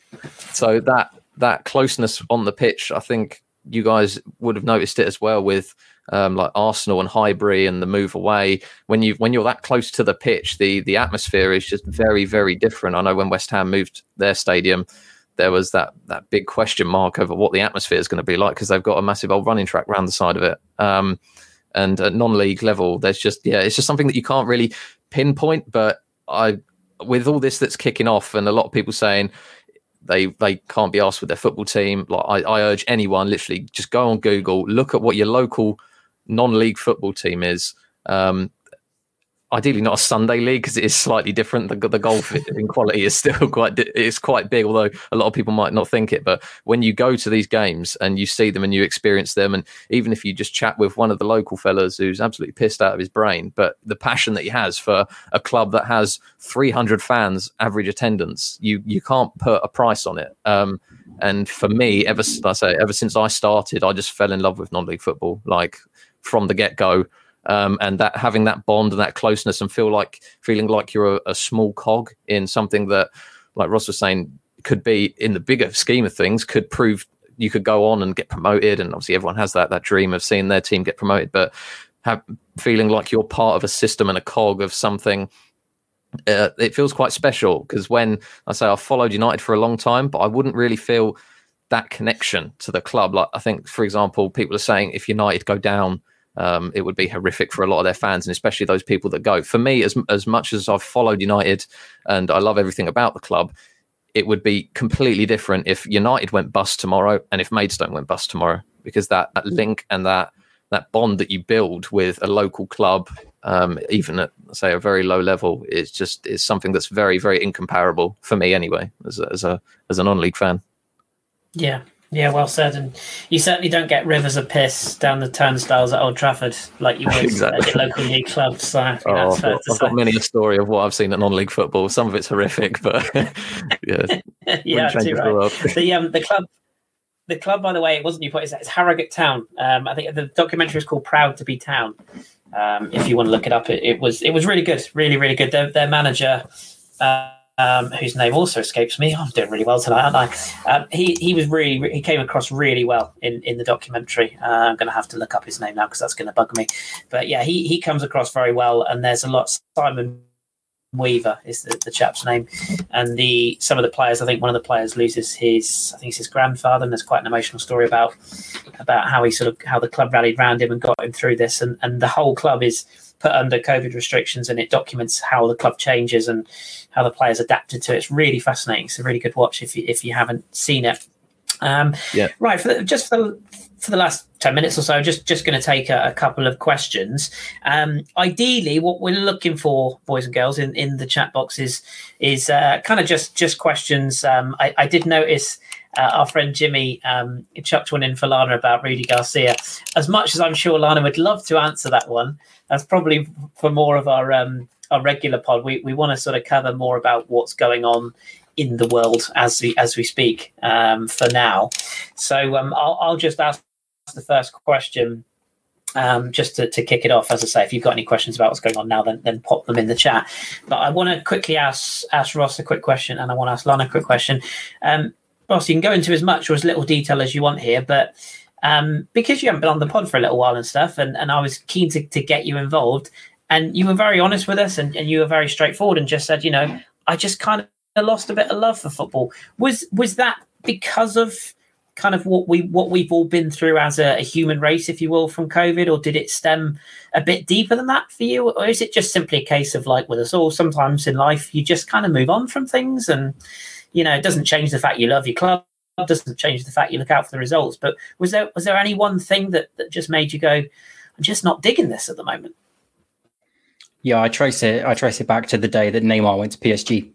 so. That that closeness on the pitch, I think you guys would have noticed it as well with um, like Arsenal and Highbury and the move away. When you when you're that close to the pitch, the the atmosphere is just very very different. I know when West Ham moved their stadium, there was that that big question mark over what the atmosphere is going to be like because they've got a massive old running track around the side of it. Um, and at non-league level, there's just yeah, it's just something that you can't really pinpoint. But I, with all this that's kicking off, and a lot of people saying they they can't be asked with their football team. Like I, I urge anyone, literally, just go on Google, look at what your local non-league football team is. Um, ideally not a Sunday league because it is slightly different. The, the golf *laughs* in quality is still *laughs* quite it's quite big, although a lot of people might not think it. But when you go to these games and you see them and you experience them, and even if you just chat with one of the local fellas who's absolutely pissed out of his brain, but the passion that he has for a club that has 300 fans average attendance, you you can't put a price on it. Um, and for me, ever I say ever since I started, I just fell in love with non-league football, like from the get go um, and that having that bond and that closeness and feel like feeling like you're a, a, small cog in something that, like Ross was saying, could be in the bigger scheme of things could prove you could go on and get promoted. And obviously, everyone has that that dream of seeing their team get promoted, but have, feeling like you're part of a system and a cog of something. Uh, it feels quite special because when I say I've followed United for a long time, but I wouldn't really feel that connection to the club. Like I think, for example, people are saying if United go down um, it would be horrific for a lot of their fans and especially those people that go. For me, as as much as I've followed United and I love everything about the club, it would be completely different if United went bust tomorrow and if Maidstone went bust tomorrow because that, that link and that that bond that you build with a local club, um, even at say a very low level, is just is something that's very very incomparable for me anyway as a, as a as a non-league fan. Yeah, yeah, well said. And you certainly don't get rivers of piss down the turnstiles at Old Trafford like you would exactly. at your local league clubs. So oh, I've, got, I've got, many a story of what I've seen at non-league football. Some of it's horrific, but *laughs* yeah, *laughs* yeah, too right. The, the um the club. The club, by the way, it wasn't Newport it's Harrogate Town. Um, I think the documentary is called "Proud to Be Town." Um, if you want to look it up, it, it was it was really good, really really good. Their, their manager, uh, um, whose name also escapes me. I'm doing really well tonight, aren't I? Um, he he was really he came across really well in in the documentary. Uh, I'm going to have to look up his name now because that's going to bug me. But yeah, he he comes across very well, and there's a lot. Simon Weaver is the, the chap's name, and the some of the players. I think one of the players loses his. I think it's his grandfather, and there's quite an emotional story about about how he sort of how the club rallied around him and got him through this, and and the whole club is put under COVID restrictions, and it documents how the club changes and how the players adapted to it. It's really fascinating. It's a really good watch if you if you haven't seen it. Um, yeah. Right. For the, just for the, for the last 10 minutes or so, just just going to take a, a, couple of questions. Um, ideally, what we're looking for, boys and girls, in, in the chat box is, is uh, kind of just, just questions. Um, I, I, did notice uh, our friend Jimmy um, chucked one in for Lana about Rudi Garcia. As much as I'm sure Lana would love to answer that one, that's probably for more of our um, our regular pod. We we want to sort of cover more about what's going on in the world as we as we speak um, for now. So um, I'll I'll just ask the first question. Um, just to, to kick it off, as I say, if you've got any questions about what's going on now, then then pop them in the chat. But I want to quickly ask ask Ross a quick question, and I want to ask Lana a quick question. Um, Ross, you can go into as much or as little detail as you want here, but um, because you haven't been on the pod for a little while and stuff, and, and I was keen to, to get you involved, and you were very honest with us, and, and you were very straightforward, and just said, you know, I just kind of lost a bit of love for football. Was was that because of kind of what we what we've all been through as a, a, human race, if you will, from COVID, or did it stem a bit deeper than that for you, or is it just simply a case of like with us all, sometimes in life you just kind of move on from things, and you know it doesn't change the fact you love your club doesn't change the fact you look out for the results. But was there was there any one thing that that just made you go, I'm just not digging this at the moment? Yeah, I trace it. I trace it back to the day that Neymar went to PSG.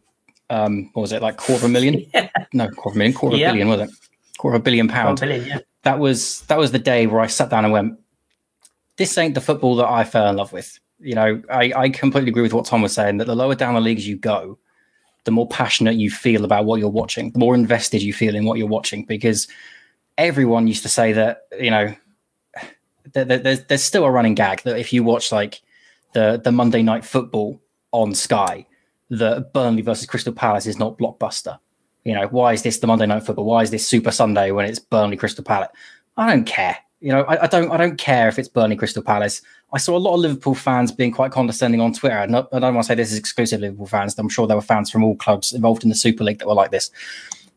Um, what was it like quarter of a million? *laughs* yeah. No, quarter of a million, quarter of a billion, was it? Quarter of a billion pounds. Billion, yeah. That was that was the day where I sat down and went, "This ain't the football that I fell in love with." You know, I, I completely agree with what Tom was saying that the lower down the leagues you go, the more passionate you feel about what you're watching, the more invested you feel in what you're watching. Because everyone used to say that, you know, there's, there's still a running gag that if you watch like the, the Monday night football on Sky, that Burnley versus Crystal Palace is not blockbuster. You know, why is this the Monday night football? Why is this Super Sunday when it's Burnley Crystal Palace? I don't care. You know, I, I, don't I don't care if it's Burnley Crystal Palace. I saw a lot of Liverpool fans being quite condescending on Twitter. And I don't want to say this is exclusive Liverpool fans. I'm sure there were fans from all clubs involved in the Super League that were like this.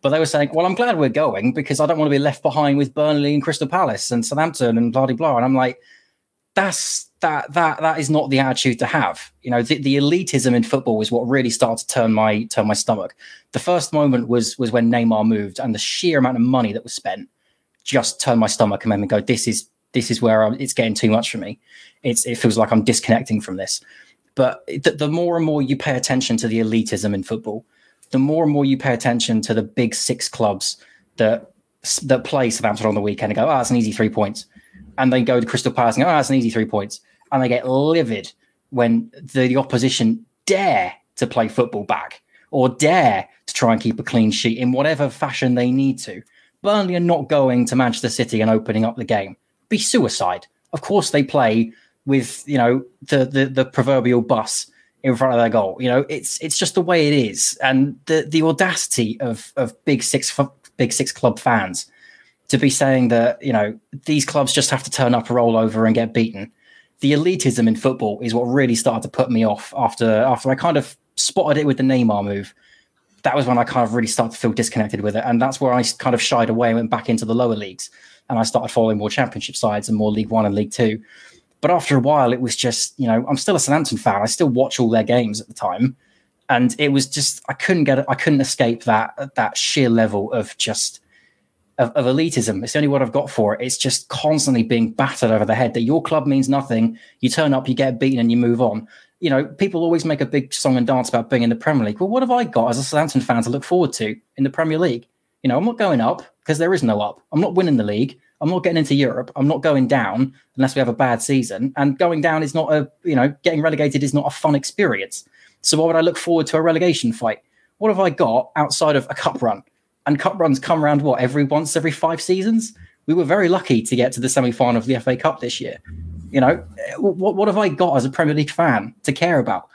But they were saying, "Well, I'm glad we're going because I don't want to be left behind with Burnley and Crystal Palace and Southampton and blah blah blah." And I'm like, "That's that that that is not the attitude to have. You know, the, the elitism in football is what really started to turn my turn my stomach. The first moment was was when Neymar moved and the sheer amount of money that was spent just turn my stomach and go, "This is this is where I'm, it's getting too much for me. It's it feels like I'm disconnecting from this." But the, the more and more you pay attention to the elitism in football, the more and more you pay attention to the big six clubs that that play Southampton on the weekend and go, ah, "Oh, it's an easy three points," and they go to Crystal Palace and go, ah, "Oh, it's an easy three points." and they get livid when the, the opposition dare to play football back or dare to try and keep a clean sheet in whatever fashion they need to. Burnley are not going to Manchester City and opening up the game. Be suicide. Of course, they play with you know the the, the proverbial bus in front of their goal. You know, it's it's just the way it is, and the the audacity of of big six big six club fans to be saying that you know these clubs just have to turn up, roll over, and get beaten the elitism in football is what really started to put me off after after I kind of spotted it with the Neymar move. That was when I kind of really started to feel disconnected with it, and that's where I kind of shied away and went back into the lower leagues, and I started following more Championship sides and more League One and League Two. But after a while, it was just you know I'm still a Southampton fan. I still watch all their games at the time, and it was just I couldn't get. I couldn't escape that that sheer level of just of, of, elitism. It's the only word I've got for it. It's just constantly being battered over the head that your club means nothing. You turn up, you get beaten, and you move on. You know, people always make a big song and dance about being in the Premier League. Well, what have I got as a Southampton fan to look forward to in the Premier League? You know, I'm not going up because there is no up. I'm not winning the league. I'm not getting into Europe. I'm not going down unless we have a bad season. And going down is not a, you know, getting relegated is not a fun experience. So why would I look forward to a relegation fight? What have I got outside of a cup run? and cup runs come around what every once every five seasons. We were very lucky to get to the semi final of the FA Cup this year. You know, what what have I got as a Premier League fan to care about?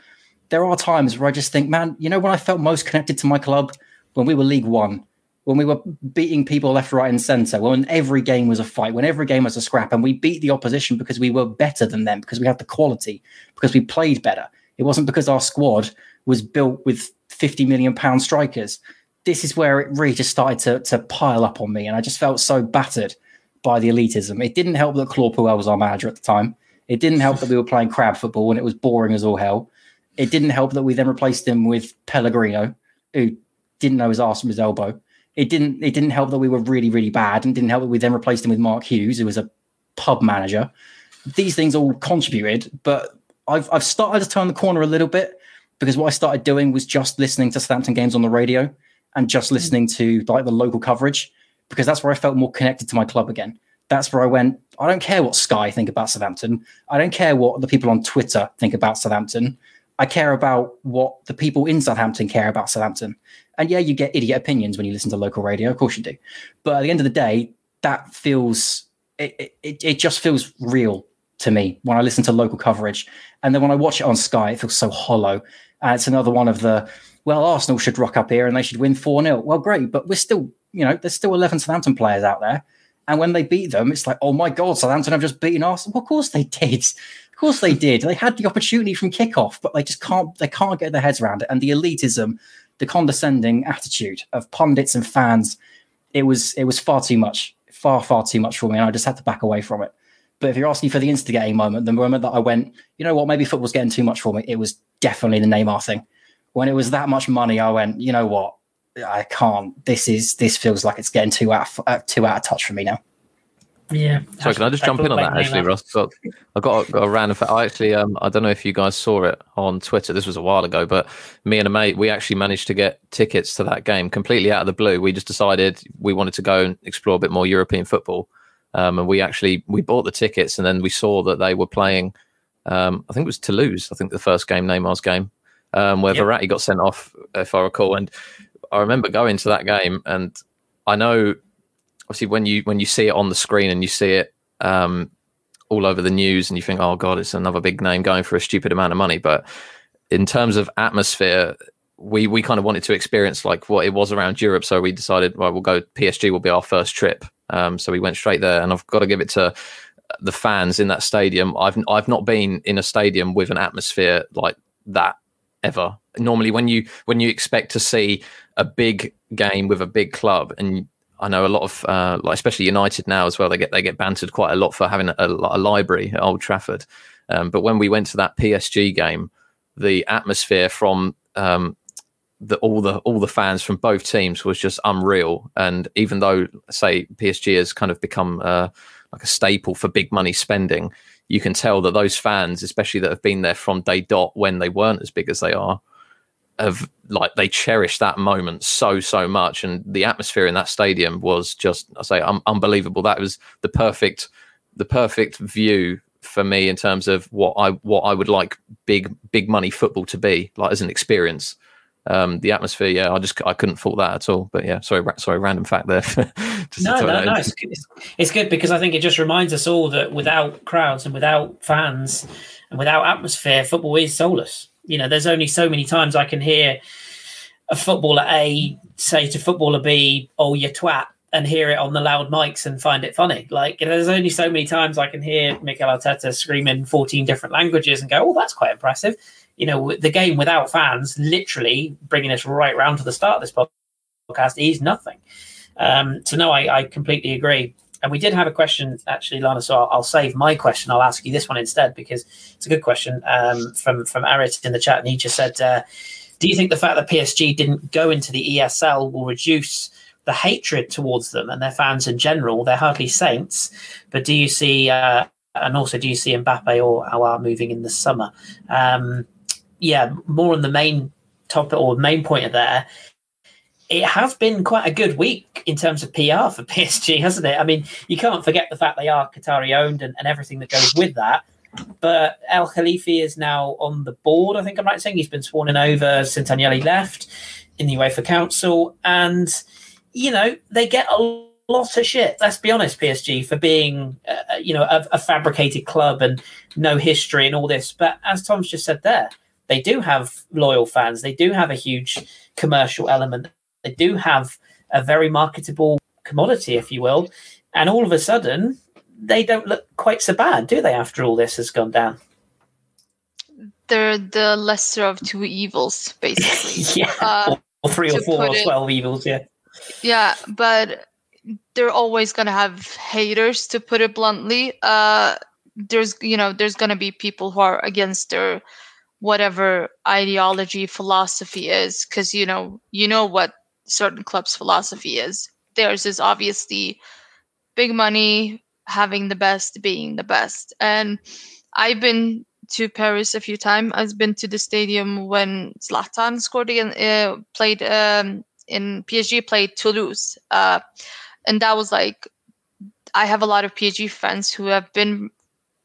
There are times where I just think, man, you know, when I felt most connected to my club when we were League One, when we were beating people left, right, and centre, when every game was a fight, when every game was a scrap, and we beat the opposition because we were better than them, because we had the quality, because we played better. It wasn't because our squad was built with 50 million pound strikers this is where it really just started to, to pile up on me. And I just felt so battered by the elitism. It didn't help that Claude Puel was our manager at the time. It didn't help that we were playing crab football and it was boring as all hell. It didn't help that we then replaced him with Pellegrino, who didn't know his arse from his elbow. It didn't it didn't help that we were really, really bad and didn't help that we then replaced him with Mark Hughes, who was a pub manager. These things all contributed, but I've I've started to turn the corner a little bit because what I started doing was just listening to Southampton games on the radio and just listening to like the local coverage because that's where I felt more connected to my club again. That's where I went. I don't care what Sky think about Southampton. I don't care what the people on Twitter think about Southampton. I care about what the people in Southampton care about Southampton. And yeah, you get idiot opinions when you listen to local radio. Of course you do. But at the end of the day, that feels it, it, it just feels real to me when I listen to local coverage. And then when I watch it on Sky, it feels so hollow. And it's another one of the well, Arsenal should rock up here and they should win 4 0. Well, great, but we're still, you know, there's still 11 Southampton players out there. And when they beat them, it's like, oh my God, Southampton have just beaten Arsenal. Well, of course they did. Of course they did. They had the opportunity from kickoff, but they just can't, they can't get their heads around it. And the elitism, the condescending attitude of pundits and fans, it was, it was far too much, far, far too much for me. And I just had to back away from it. But if you're asking for the instigating moment, the moment that I went, you know what, maybe football's getting too much for me, it was definitely the Neymar thing when it was that much money, I went, you know what, I can't. This is this feels like it's getting too out of, uh, too out of touch for me now. Yeah. So can I just jump in on that actually, Ross? So I got, got a random fact. I actually, um, I don't know if you guys saw it on Twitter. This was a while ago, but me and a mate, we actually managed to get tickets to that game completely out of the blue. We just decided we wanted to go and explore a bit more European football, um, and we actually we bought the tickets, and then we saw that they were playing. Um, I think it was Toulouse. I think the first game, Neymar's game, um, where yep. Verratti got sent off, if I recall. And I remember going to that game, and I know obviously when you when you see it on the screen and you see it um, all over the news, and you think, oh god, it's another big name going for a stupid amount of money. But in terms of atmosphere, we we kind of wanted to experience like what it was around Europe, so we decided, well, we'll go. PSG will be our first trip Um, so we went straight there, and I've got to give it to the fans in that stadium. I've I've not been in a stadium with an atmosphere like that ever. Normally, when you when you expect to see a big game with a big club, and I know a lot of uh, like especially United now as well, they get they get bantered quite a lot for having a, a library at Old Trafford. Um, but when we went to that PSG game, the atmosphere from um, the, all the all the fans from both teams was just unreal. And even though, say, PSG has kind of become uh, like a staple for big money spending, you can tell that those fans, especially that have been there from day dot when they weren't as big as they are, have like they cherish that moment so so much. And the atmosphere in that stadium was just, I say, um, unbelievable. That was the perfect the perfect view for me in terms of what I what I would like big big money football to be like as an experience. Um, the atmosphere, yeah, I just I couldn't fault that at all. But yeah, sorry, ra- sorry, random fact there. *laughs* no, no, no, it's, it's good because I think it just reminds us all that without crowds and without fans and without atmosphere, football is soulless. You know, there's only so many times I can hear a footballer A say to footballer B, "Oh, you twat," and hear it on the loud mics and find it funny. Like there's only so many times I can hear Mikel Arteta screaming 14 different languages and go, "Oh, that's quite impressive." You know, the game without fans, literally bringing us right round to the start of this podcast, is nothing. Um, so no, I, I, completely agree. And we did have a question actually, Lana. So I'll, I'll, save my question. I'll ask you this one instead because it's a good question um, from from Arit in the chat, and he just said, uh, "Do you think the fact that PSG didn't go into the ESL will reduce?" the hatred towards them and their fans in general. They're hardly saints, but do you see, uh, and also do you see Mbappe or Aouar moving in the summer? Um, yeah, more on the main topic or main point of there. It has been quite a good week in terms of PR for *laughs* PSG, hasn't it? I mean, you can't forget the fact they are Qatari owned and, and everything that goes with that. But Al Khelaifi is now on the board. I think I'm right saying he's been sworn in over since Agnelli left in the UEFA Council, and you know, they get a lot of shit. Let's be honest, PSG for being, uh, you know, a, a, fabricated club and no history and all this. But as Tom's just said there, they do have loyal fans. They do have a huge commercial element. They do have a very marketable commodity, if you will. And all of a sudden, they don't look quite so bad, do they? After all this has gone down. They're the lesser of two evils, basically. *laughs* yeah, uh, or three or four or twelve it, evils. Yeah yeah, but they're always gonna have haters, to put it bluntly. Uh, there's you know there's gonna be people who are against their whatever ideology philosophy is because you know you know what certain clubs philosophy is theirs is obviously big money having the best being the best. And i've been to paris a few times. I've been to the stadium when zlatan scored again uh, played um, in PSG played Toulouse, uh, and that was like I have a lot of PSG fans who have been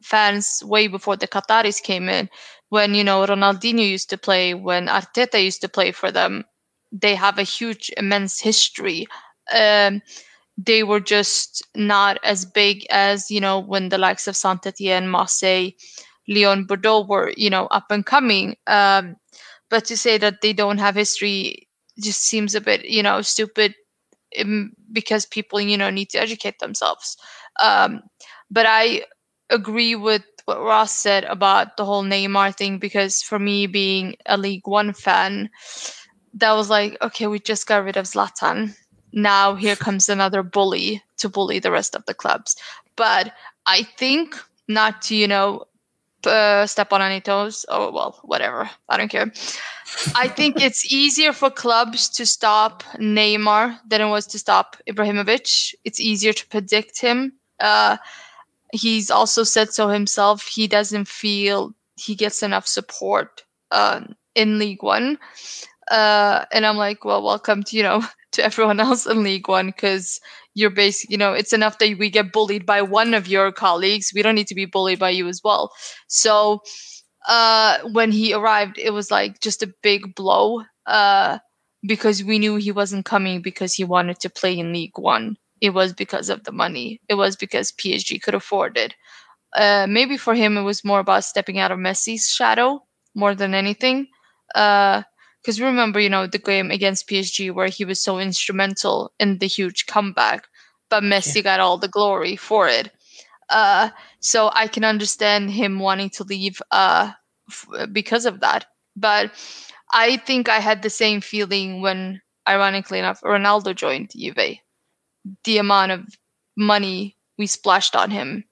fans way before the Qataris came in. When you know Ronaldinho used to play, when Arteta used to play for them, they have a huge, immense history. Um, they were just not as big as you know when the likes of Saint Etienne, Marseille, Lyon, Bordeaux were you know up and coming. Um, but to say that they don't have history just seems a bit you know stupid um, because people you know need to educate themselves um, but i agree with what ross said about the whole neymar thing because for me being a league one fan that was like okay we just got rid of zlatan now here comes another bully to bully the rest of the clubs but i think not to you know uh, step on any toes oh well whatever i don't care I think it's easier for clubs to stop Neymar than it was to stop Ibrahimovic. It's easier to predict him. Uh, he's also said so himself. He doesn't feel he gets enough support uh, in League One. Uh, and I'm like, well, welcome to you know *laughs* to everyone else in League One because you're basically you know it's enough that we get bullied by one of your colleagues. We don't need to be bullied by you as well. So uh, when he arrived, it was like just a big blow uh, because we knew he wasn't coming because he wanted to play in League One. It was because of the money. It was because PSG could afford it. Uh, maybe for him, it was more about stepping out of Messi's shadow more than anything. Because remember, you know, the game against PSG where he was so instrumental in the huge comeback. but Messi got all the glory for it. Uh, so I can understand him wanting to leave uh, f- because of that. But I think I had the same feeling when, ironically enough, Ronaldo joined Juve. The amount of money we splashed on him.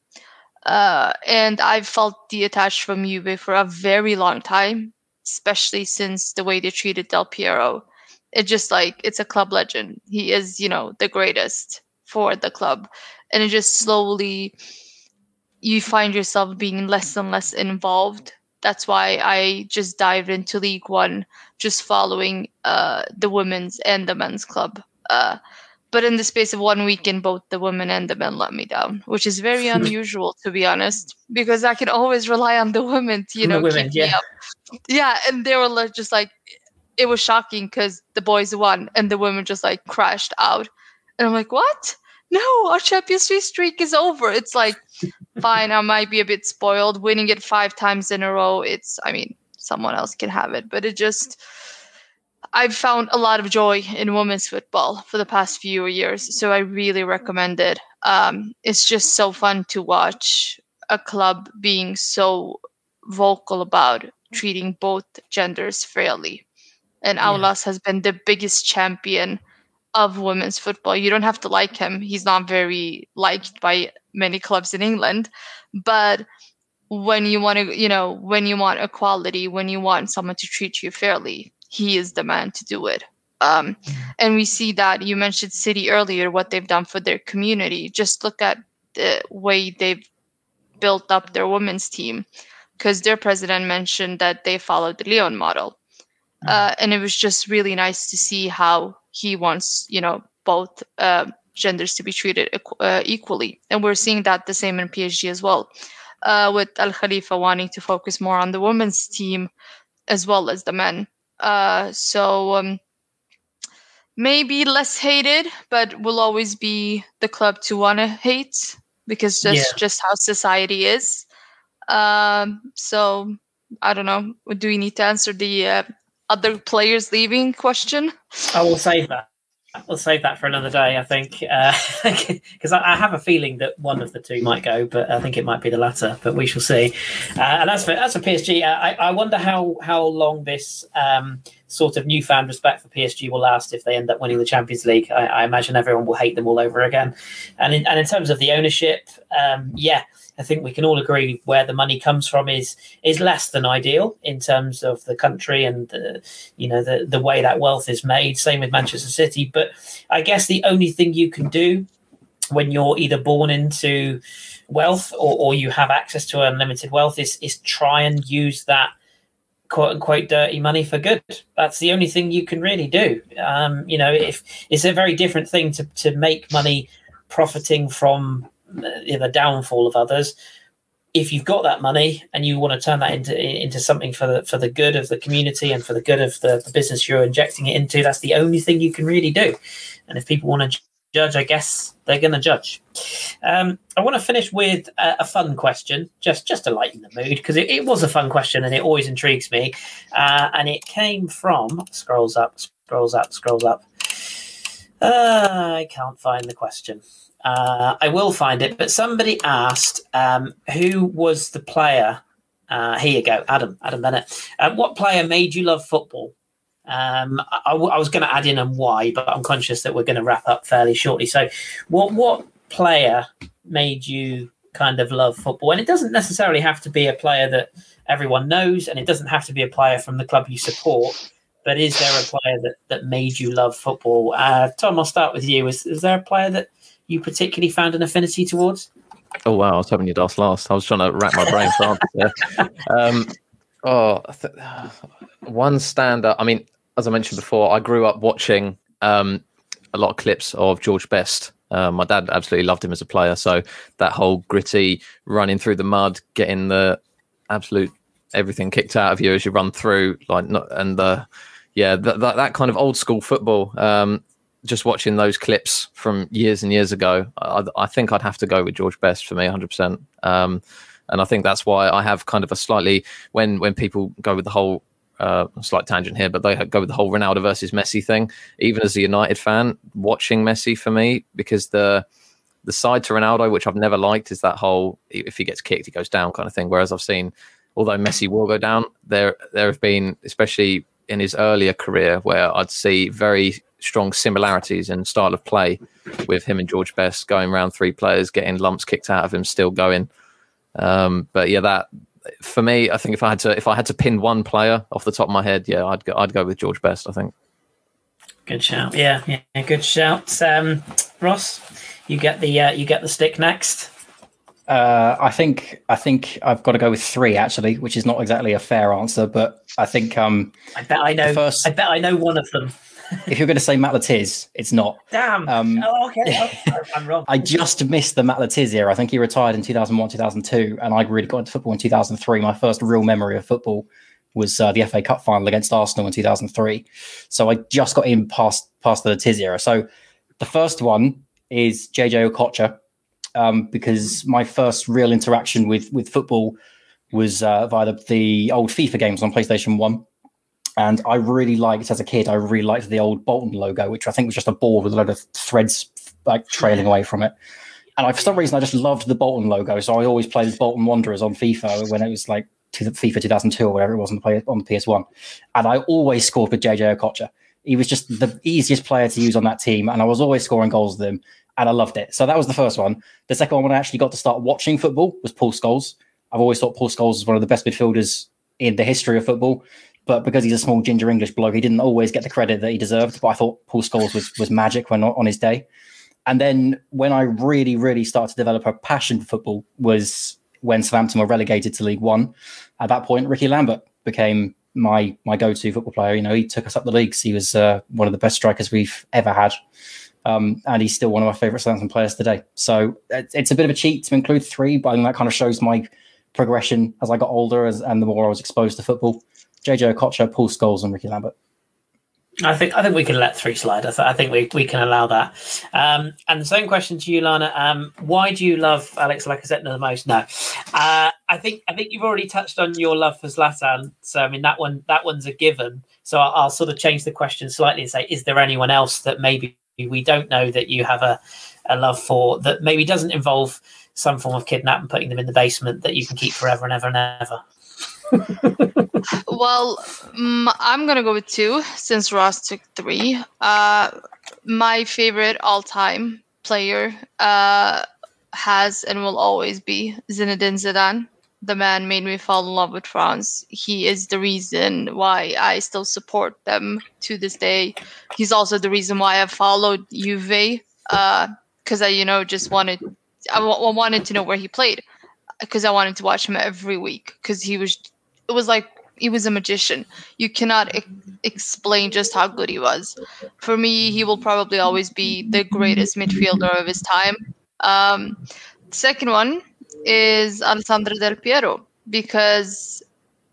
Uh, and I've felt detached from Juve for a very long time, especially since the way they treated Del Piero. It just like it's a club legend. He is, you know, the greatest for the club. And it just slowly you find yourself being less and less involved. That's why I just dived into League One, just following uh, the women's and the men's club. Uh, but in the space of one weekend, both the women and the men let me down, which is very *laughs* unusual to be honest, because I can always rely on the women to, you know, women, keep yeah. me up. Yeah, and they were like- just like, it was shocking because the boys won and the women just like crashed out, and I'm like, what? No, our Champions League streak is over. It's like, *laughs* fine, I might be a bit spoiled. Winning it five times in a row, it's, I mean, someone else can have it, but it just. I've found a lot of joy in women's football for the past few years, so I really recommend it. Um, it's just so fun to watch a club being so vocal about treating both genders fairly. And Yeah. Aulas has been the biggest champion of women's football. You don't have to like him. He's not very liked by many clubs in England, but when you want to, you know, when you want equality, when you want someone to treat you fairly, he is the man to do it. Um, and we see that you mentioned City earlier, what they've done for their community. Just look at the way they've built up their women's team, because their president mentioned that they followed the Lyon model, uh, and it was just really nice to see how he wants, you know, both uh, genders to be treated equ- uh, equally, and we're seeing that the same in PSG as well, uh, with Al Khelaifi wanting to focus more on the women's team as well as the men. Uh, so um, maybe less hated, but will always be the club to want to hate because that's Yeah. just how society is. Um, so I don't know. Do we need to answer the uh, other players leaving question? I will save that. We'll save that for another day, I think, *laughs* because I, I have a feeling that one of the two might go, but I think it might be the latter. But we shall see. Uh, and as for as for PSG, uh, I, I wonder how how long this um, sort of newfound respect for PSG will last if they end up winning the Champions League. I, I imagine everyone will hate them all over again. And in, and in terms of the ownership, um, yeah, I think we can all agree where the money comes from is is less than ideal in terms of the country and the you know the the way that wealth is made. Same with Manchester City, but I guess the only thing you can do when you're either born into wealth or, or you have access to unlimited wealth is is try and use that quote unquote dirty money for good. That's the only thing you can really do. Um, you know, if it's a very different thing to to make money profiting from the downfall of others. If you've got that money and you want to turn that into into something for the for the good of the community and for the good of the, the business you're injecting it into, that's the only thing you can really do. And if people want to judge, I guess they're going to judge. Um, I want to finish with a, a fun question, just just to lighten the mood, because it, it was a fun question and it always intrigues me. Uh, and it came from scrolls up, scrolls up, scrolls up. Uh, I can't find the question. Uh, I will find it, but somebody asked um, who was the player. Uh, here you go, Adam. Adam Bennett. Uh, what player made you love football? Um, I, I was going to add in and why, but I'm conscious that we're going to wrap up fairly shortly. So, what what player made you kind of love football? And it doesn't necessarily have to be a player that everyone knows, and it doesn't have to be a player from the club you support. But is there a player that, that made you love football? Uh, Tom, I'll start with you. Is, is there a player that you particularly found an affinity towards? Oh wow, I was hoping you'd ask last. I was trying to rack my brain answers there. *laughs* Um, oh, th- one standout. I mean, as I mentioned before, I grew up watching um, a lot of clips of George Best. Uh, my dad absolutely loved him as a player, so that whole gritty running through the mud, getting the absolute everything kicked out of you as you run through, like not, and the yeah, that, that that kind of old school football. Um, just watching those clips from years and years ago, I, I think I'd have to go with George Best for me, 100%. Um, and I think that's why I have kind of a slightly when when people go with the whole uh, slight tangent here, but they go with the whole Ronaldo versus Messi thing. Even as a United fan, watching Messi for me because the the side to Ronaldo, which I've never liked, is that whole if he gets kicked, he goes down kind of thing. Whereas I've seen, although Messi will go down, there there have been, especially in his earlier career, where I'd see very strong similarities in style of play with him and George Best going around three players, getting lumps kicked out of him, still going. Um, but yeah, that for me, I think if I had to if I had to pin one player off the top of my head, yeah, I'd go I'd go with George Best. I think. Good shout. Yeah, yeah, good shout. Um, Ross, you get the uh, you get the stick next. Uh, I think I think I've got to go with three actually, which is not exactly a fair answer, but I think um, I bet I know. First, I bet I know one of them. if you're going to say Matt Le Tiss, it's not. Damn. Um, oh, okay. Oh, I'm wrong. I just missed the Matt Le Tiss era. I think he retired in 2001, 2002, and I really got into football in 2003. My first real memory of football was uh, the FA Cup final against Arsenal in 2003. So I just got in past past the Tiss era. So the first one is JJ Okocha, um, because my first real interaction with with football was uh, via the, the old FIFA games on PlayStation One. And I really liked, as a kid, I really liked the old Bolton logo, which I think was just a ball with a load of threads like trailing away from it. And I, for some reason, I just loved the Bolton logo. So I always played as Bolton Wanderers on FIFA when it was like FIFA 2002 or whatever it was on the, play, on the PS1. And I always scored with JJ Okocha. He was just the easiest player to use on that team. And I was always scoring goals with him. And I loved it. So that was the first one. The second one, when I actually got to start watching football, was Paul Scholes. I've always thought Paul Scholes was one of the best midfielders in the history of football. But because he's a small ginger English bloke, he didn't always get the credit that he deserved. But I thought Paul Scholes was, was magic when on his day. And then when I really, really started to develop a passion for football was when Southampton were relegated to League One. At that point, Ricky Lambert became my my go-to football player. You know, he took us up the leagues. He was uh, one of the best strikers we've ever had, um, and he's still one of my favourite Southampton players today. So it's a bit of a cheat to include three, but I think that kind of shows my progression as I got older, as, and the more I was exposed to football. JJ Okocha, Paul Scholes, and Ricky Lambert. I think I think we can let three slide. I, th- I think we, we can allow that. Um, and the same question to you, Lana. Um, why do you love Alex Lacazette the most? No, uh, I think I think you've already touched on your love for Zlatan. So I mean that one that one's a given. So I'll, I'll sort of change the question slightly and say, is there anyone else that maybe we don't know that you have a, a love for that maybe doesn't involve some form of kidnapping, and putting them in the basement that you can keep forever and ever and ever? *laughs* well, I'm gonna go with two since Ross took three. Uh, my favorite all-time player uh, has and will always be Zinedine Zidane. The man made me fall in love with France. He is the reason why I still support them to this day. He's also the reason why I followed Juve because uh, I, you know, just wanted I, wanted to know where he played because I wanted to watch him every week because he was it was like he was a magician. You cannot e- explain just how good he was. For me, he will probably always be the greatest midfielder of his time. Um, second one is Alessandro Del Piero because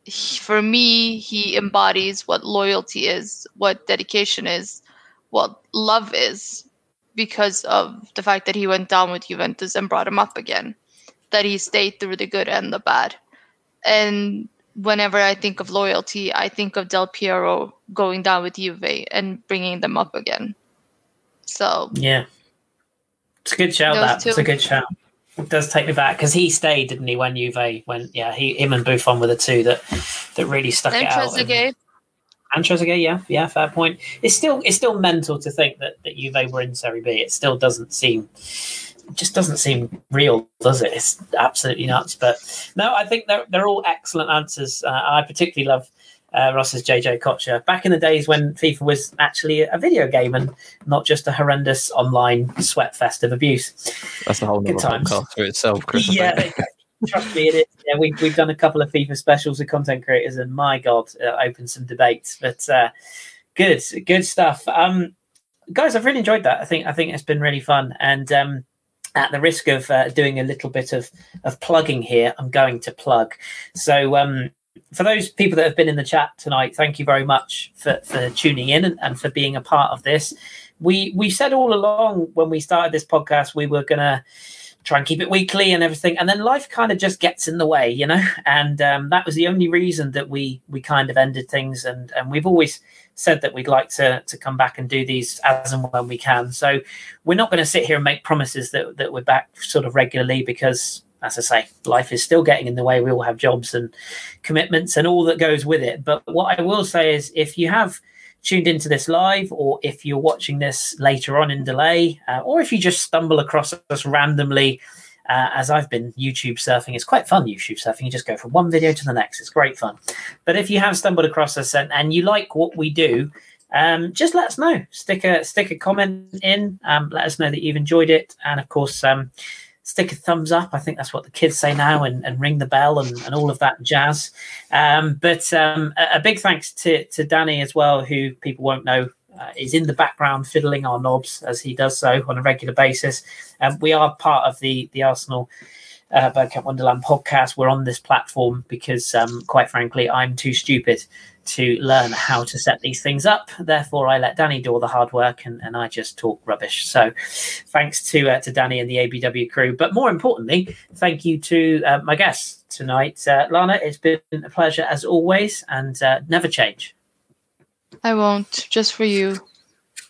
he, for me, he embodies what loyalty is, what dedication is, what love is, because of the fact that he went down with Juventus and brought him up again, that he stayed through the good and the bad. And whenever I think of loyalty, I think of Del Piero going down with Juve and bringing them up again. So yeah, it's a good shout. That two. it's a good shout. It does take me back because he stayed, didn't he? When Juve went, yeah, he him and Buffon were the two that that really stuck and it Trezeguet. out. And Trezeguet, yeah, yeah, fair point. It's still it's still mental to think that that Juve were in Serie B. It still doesn't seem just doesn't seem real, does it? It's absolutely nuts. But no, I think they're, they're all excellent answers. Uh, I particularly love uh, Ross's JJ Okocha. Back in the days when FIFA was actually a video game and not just a horrendous online sweat fest of abuse. That's the whole Good times. for itself, Kris. Yeah, trust me, it is. Yeah, we've, we've done a couple of FIFA specials with content creators, and my God, uh, opened some debates. But uh, good, good stuff. Um, guys, I've really enjoyed that. I think I think it's been really fun, and um, at the risk of uh, doing a little bit of, of plugging here, I'm going to plug. So, um, for those people that have been in the chat tonight, thank you very much for, for tuning in and, and for being a part of this. We we said all along when we started this podcast we were to try and keep it weekly and everything. And then life kind of just gets in the way, you know. *laughs* And um, that was the only reason that we we kind of ended things. And and we've always said that we'd like to to come back and do these as and when we can. So we're not going to sit here and make promises that that we're back sort of regularly because. As I say, life is still getting in the way. We all have jobs and commitments and all that goes with it. But what I will say is, if you have tuned into this live, or if you're watching this later on in delay, uh, or if you just stumble across us randomly uh, as I've been YouTube surfing. It's quite fun, YouTube surfing. You just go from one video to the next. It's great fun. But if you have stumbled across us and, and you like what we do, um, just let us know. Stick a stick a comment in. Um, let us know that you've enjoyed it, and of course, um, stick a thumbs up. I think that's what the kids say now, and, and ring the bell and, and all of that jazz. Um, but um, a, a, big thanks to to Danny as well, who people won't know uh, is in the background fiddling our knobs as he does so on a regular basis. Um, we are part of the the Arsenal uh, Bergkamp Wonderland podcast. We're on this platform because, um, quite frankly, I'm too stupid to learn how to set these things up. Therefore, I let Danny do all the hard work and, and I just talk rubbish. So, thanks to uh, to Danny and the ABW crew. But more importantly, thank you to uh, my guests tonight, uh, Lana. It's been a pleasure as always, and uh, never change. I won't, just for you.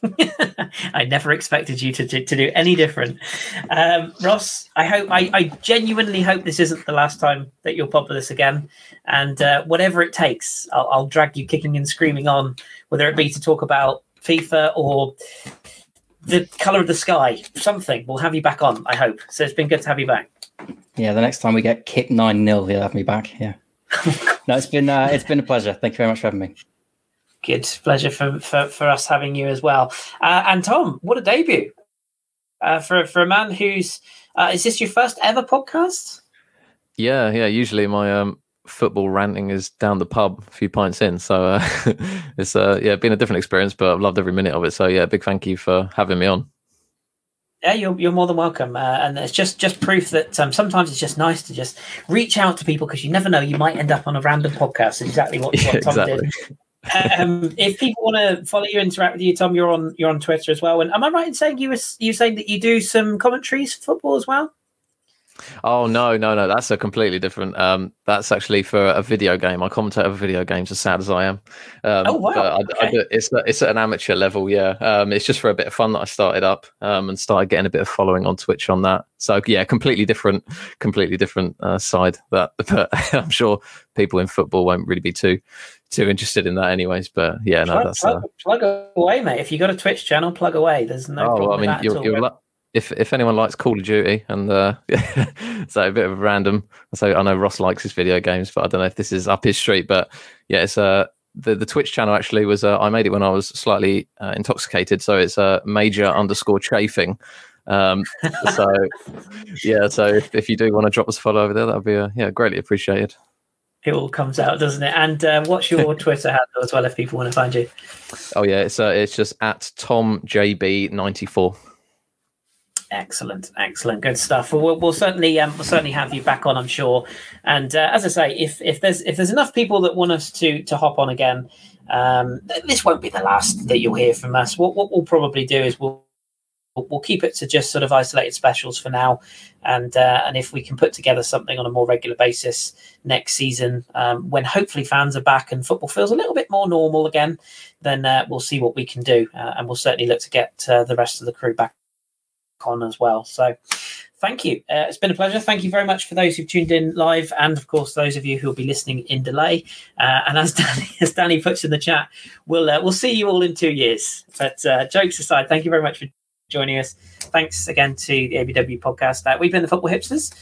*laughs* I never expected you to, to, to do any different. Um, Ross, I hope I, I, genuinely hope this isn't the last time that you'll pop with us again. And uh, whatever it takes, I'll, I'll drag you kicking and screaming on, whether it be to talk about FIFA or the color of the sky, something. We'll have you back on, I hope. So it's been good to have you back. Yeah, the next time we get kicked 9 0, you'll have me back. Yeah. *laughs* no, it's been uh, it's been a pleasure. Thank you very much for having me. Good pleasure for, for, for us having you as well. Uh, and Tom, what a debut uh, for for a man who's uh, is this your first ever podcast? Yeah, yeah. Usually my um, football ranting is down the pub, a few pints in. So uh, *laughs* it's uh, yeah, been a different experience, but I've loved every minute of it. So yeah, big thank you for having me on. Yeah, you're, you're more than welcome, uh, and it's just just proof that um, sometimes it's just nice to just reach out to people because you never know you might end up on a random podcast. Exactly what, what *laughs* Tom exactly. did um, if people want to follow you, interact with you, Tom, you're on you're on Twitter as well. And am I right in saying you were you saying that you do some commentaries for football as well? Oh no, no, no! That's a completely different. Um, that's actually for a video game. I commentate over video games, as sad as I am. Um, oh wow! I, okay. I do, it's it's at an amateur level, yeah. Um, it's just for a bit of fun that I started up um, and started getting a bit of following on Twitch on that. So yeah, completely different, completely different uh, side. That, *laughs* but I'm sure people in football won't really be too too interested in that, anyways. But yeah, no, plug, that's plug, uh, plug away, mate. If you got a Twitch channel, plug away. There's no. Oh, problem I mean, you're, you're, if if anyone likes Call of Duty and uh, *laughs* so a bit of a random. So I know Ross likes his video games, but I don't know if this is up his street. But yeah, it's uh, the the Twitch channel actually was uh, I made it when I was slightly uh, intoxicated, so it's a uh, major underscore chafing. Um, so *laughs* yeah, so if, if you do want to drop us a follow over there, that'd be uh, yeah greatly appreciated. It all comes out, doesn't it? And uh, what's your *laughs* Twitter handle as well, if people want to find you? Oh yeah, it's uh, it's just at Tom JB ninety four. Excellent, excellent, good stuff. We'll, we'll certainly um, we'll certainly have you back on, I'm sure. And uh, as I say, if if there's if there's enough people that want us to to hop on again, um, this won't be the last that you'll hear from us. What what we'll probably do is we'll we'll keep it to just sort of isolated specials for now, and uh, and if we can put together something on a more regular basis next season, um, when hopefully fans are back and football feels a little bit more normal again, then uh, we'll see what we can do, uh, and we'll certainly look to get uh, the rest of the crew back on as well. So thank you. Uh, it's been a pleasure. Thank you very much for those who've tuned in live, and of course those of you who will be listening in delay. Uh, and as *laughs* Danny, as Danny puts in the chat, we'll we'll see you all in two years. But jokes aside, thank you very much for joining us. Thanks again to the ABW podcast. Uh, we've been the Football Hipsters.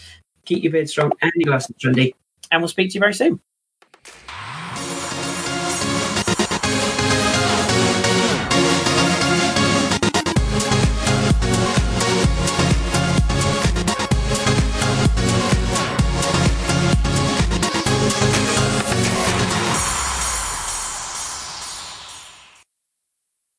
Keep your beard strong and your glasses trendy, and we'll speak to you very soon.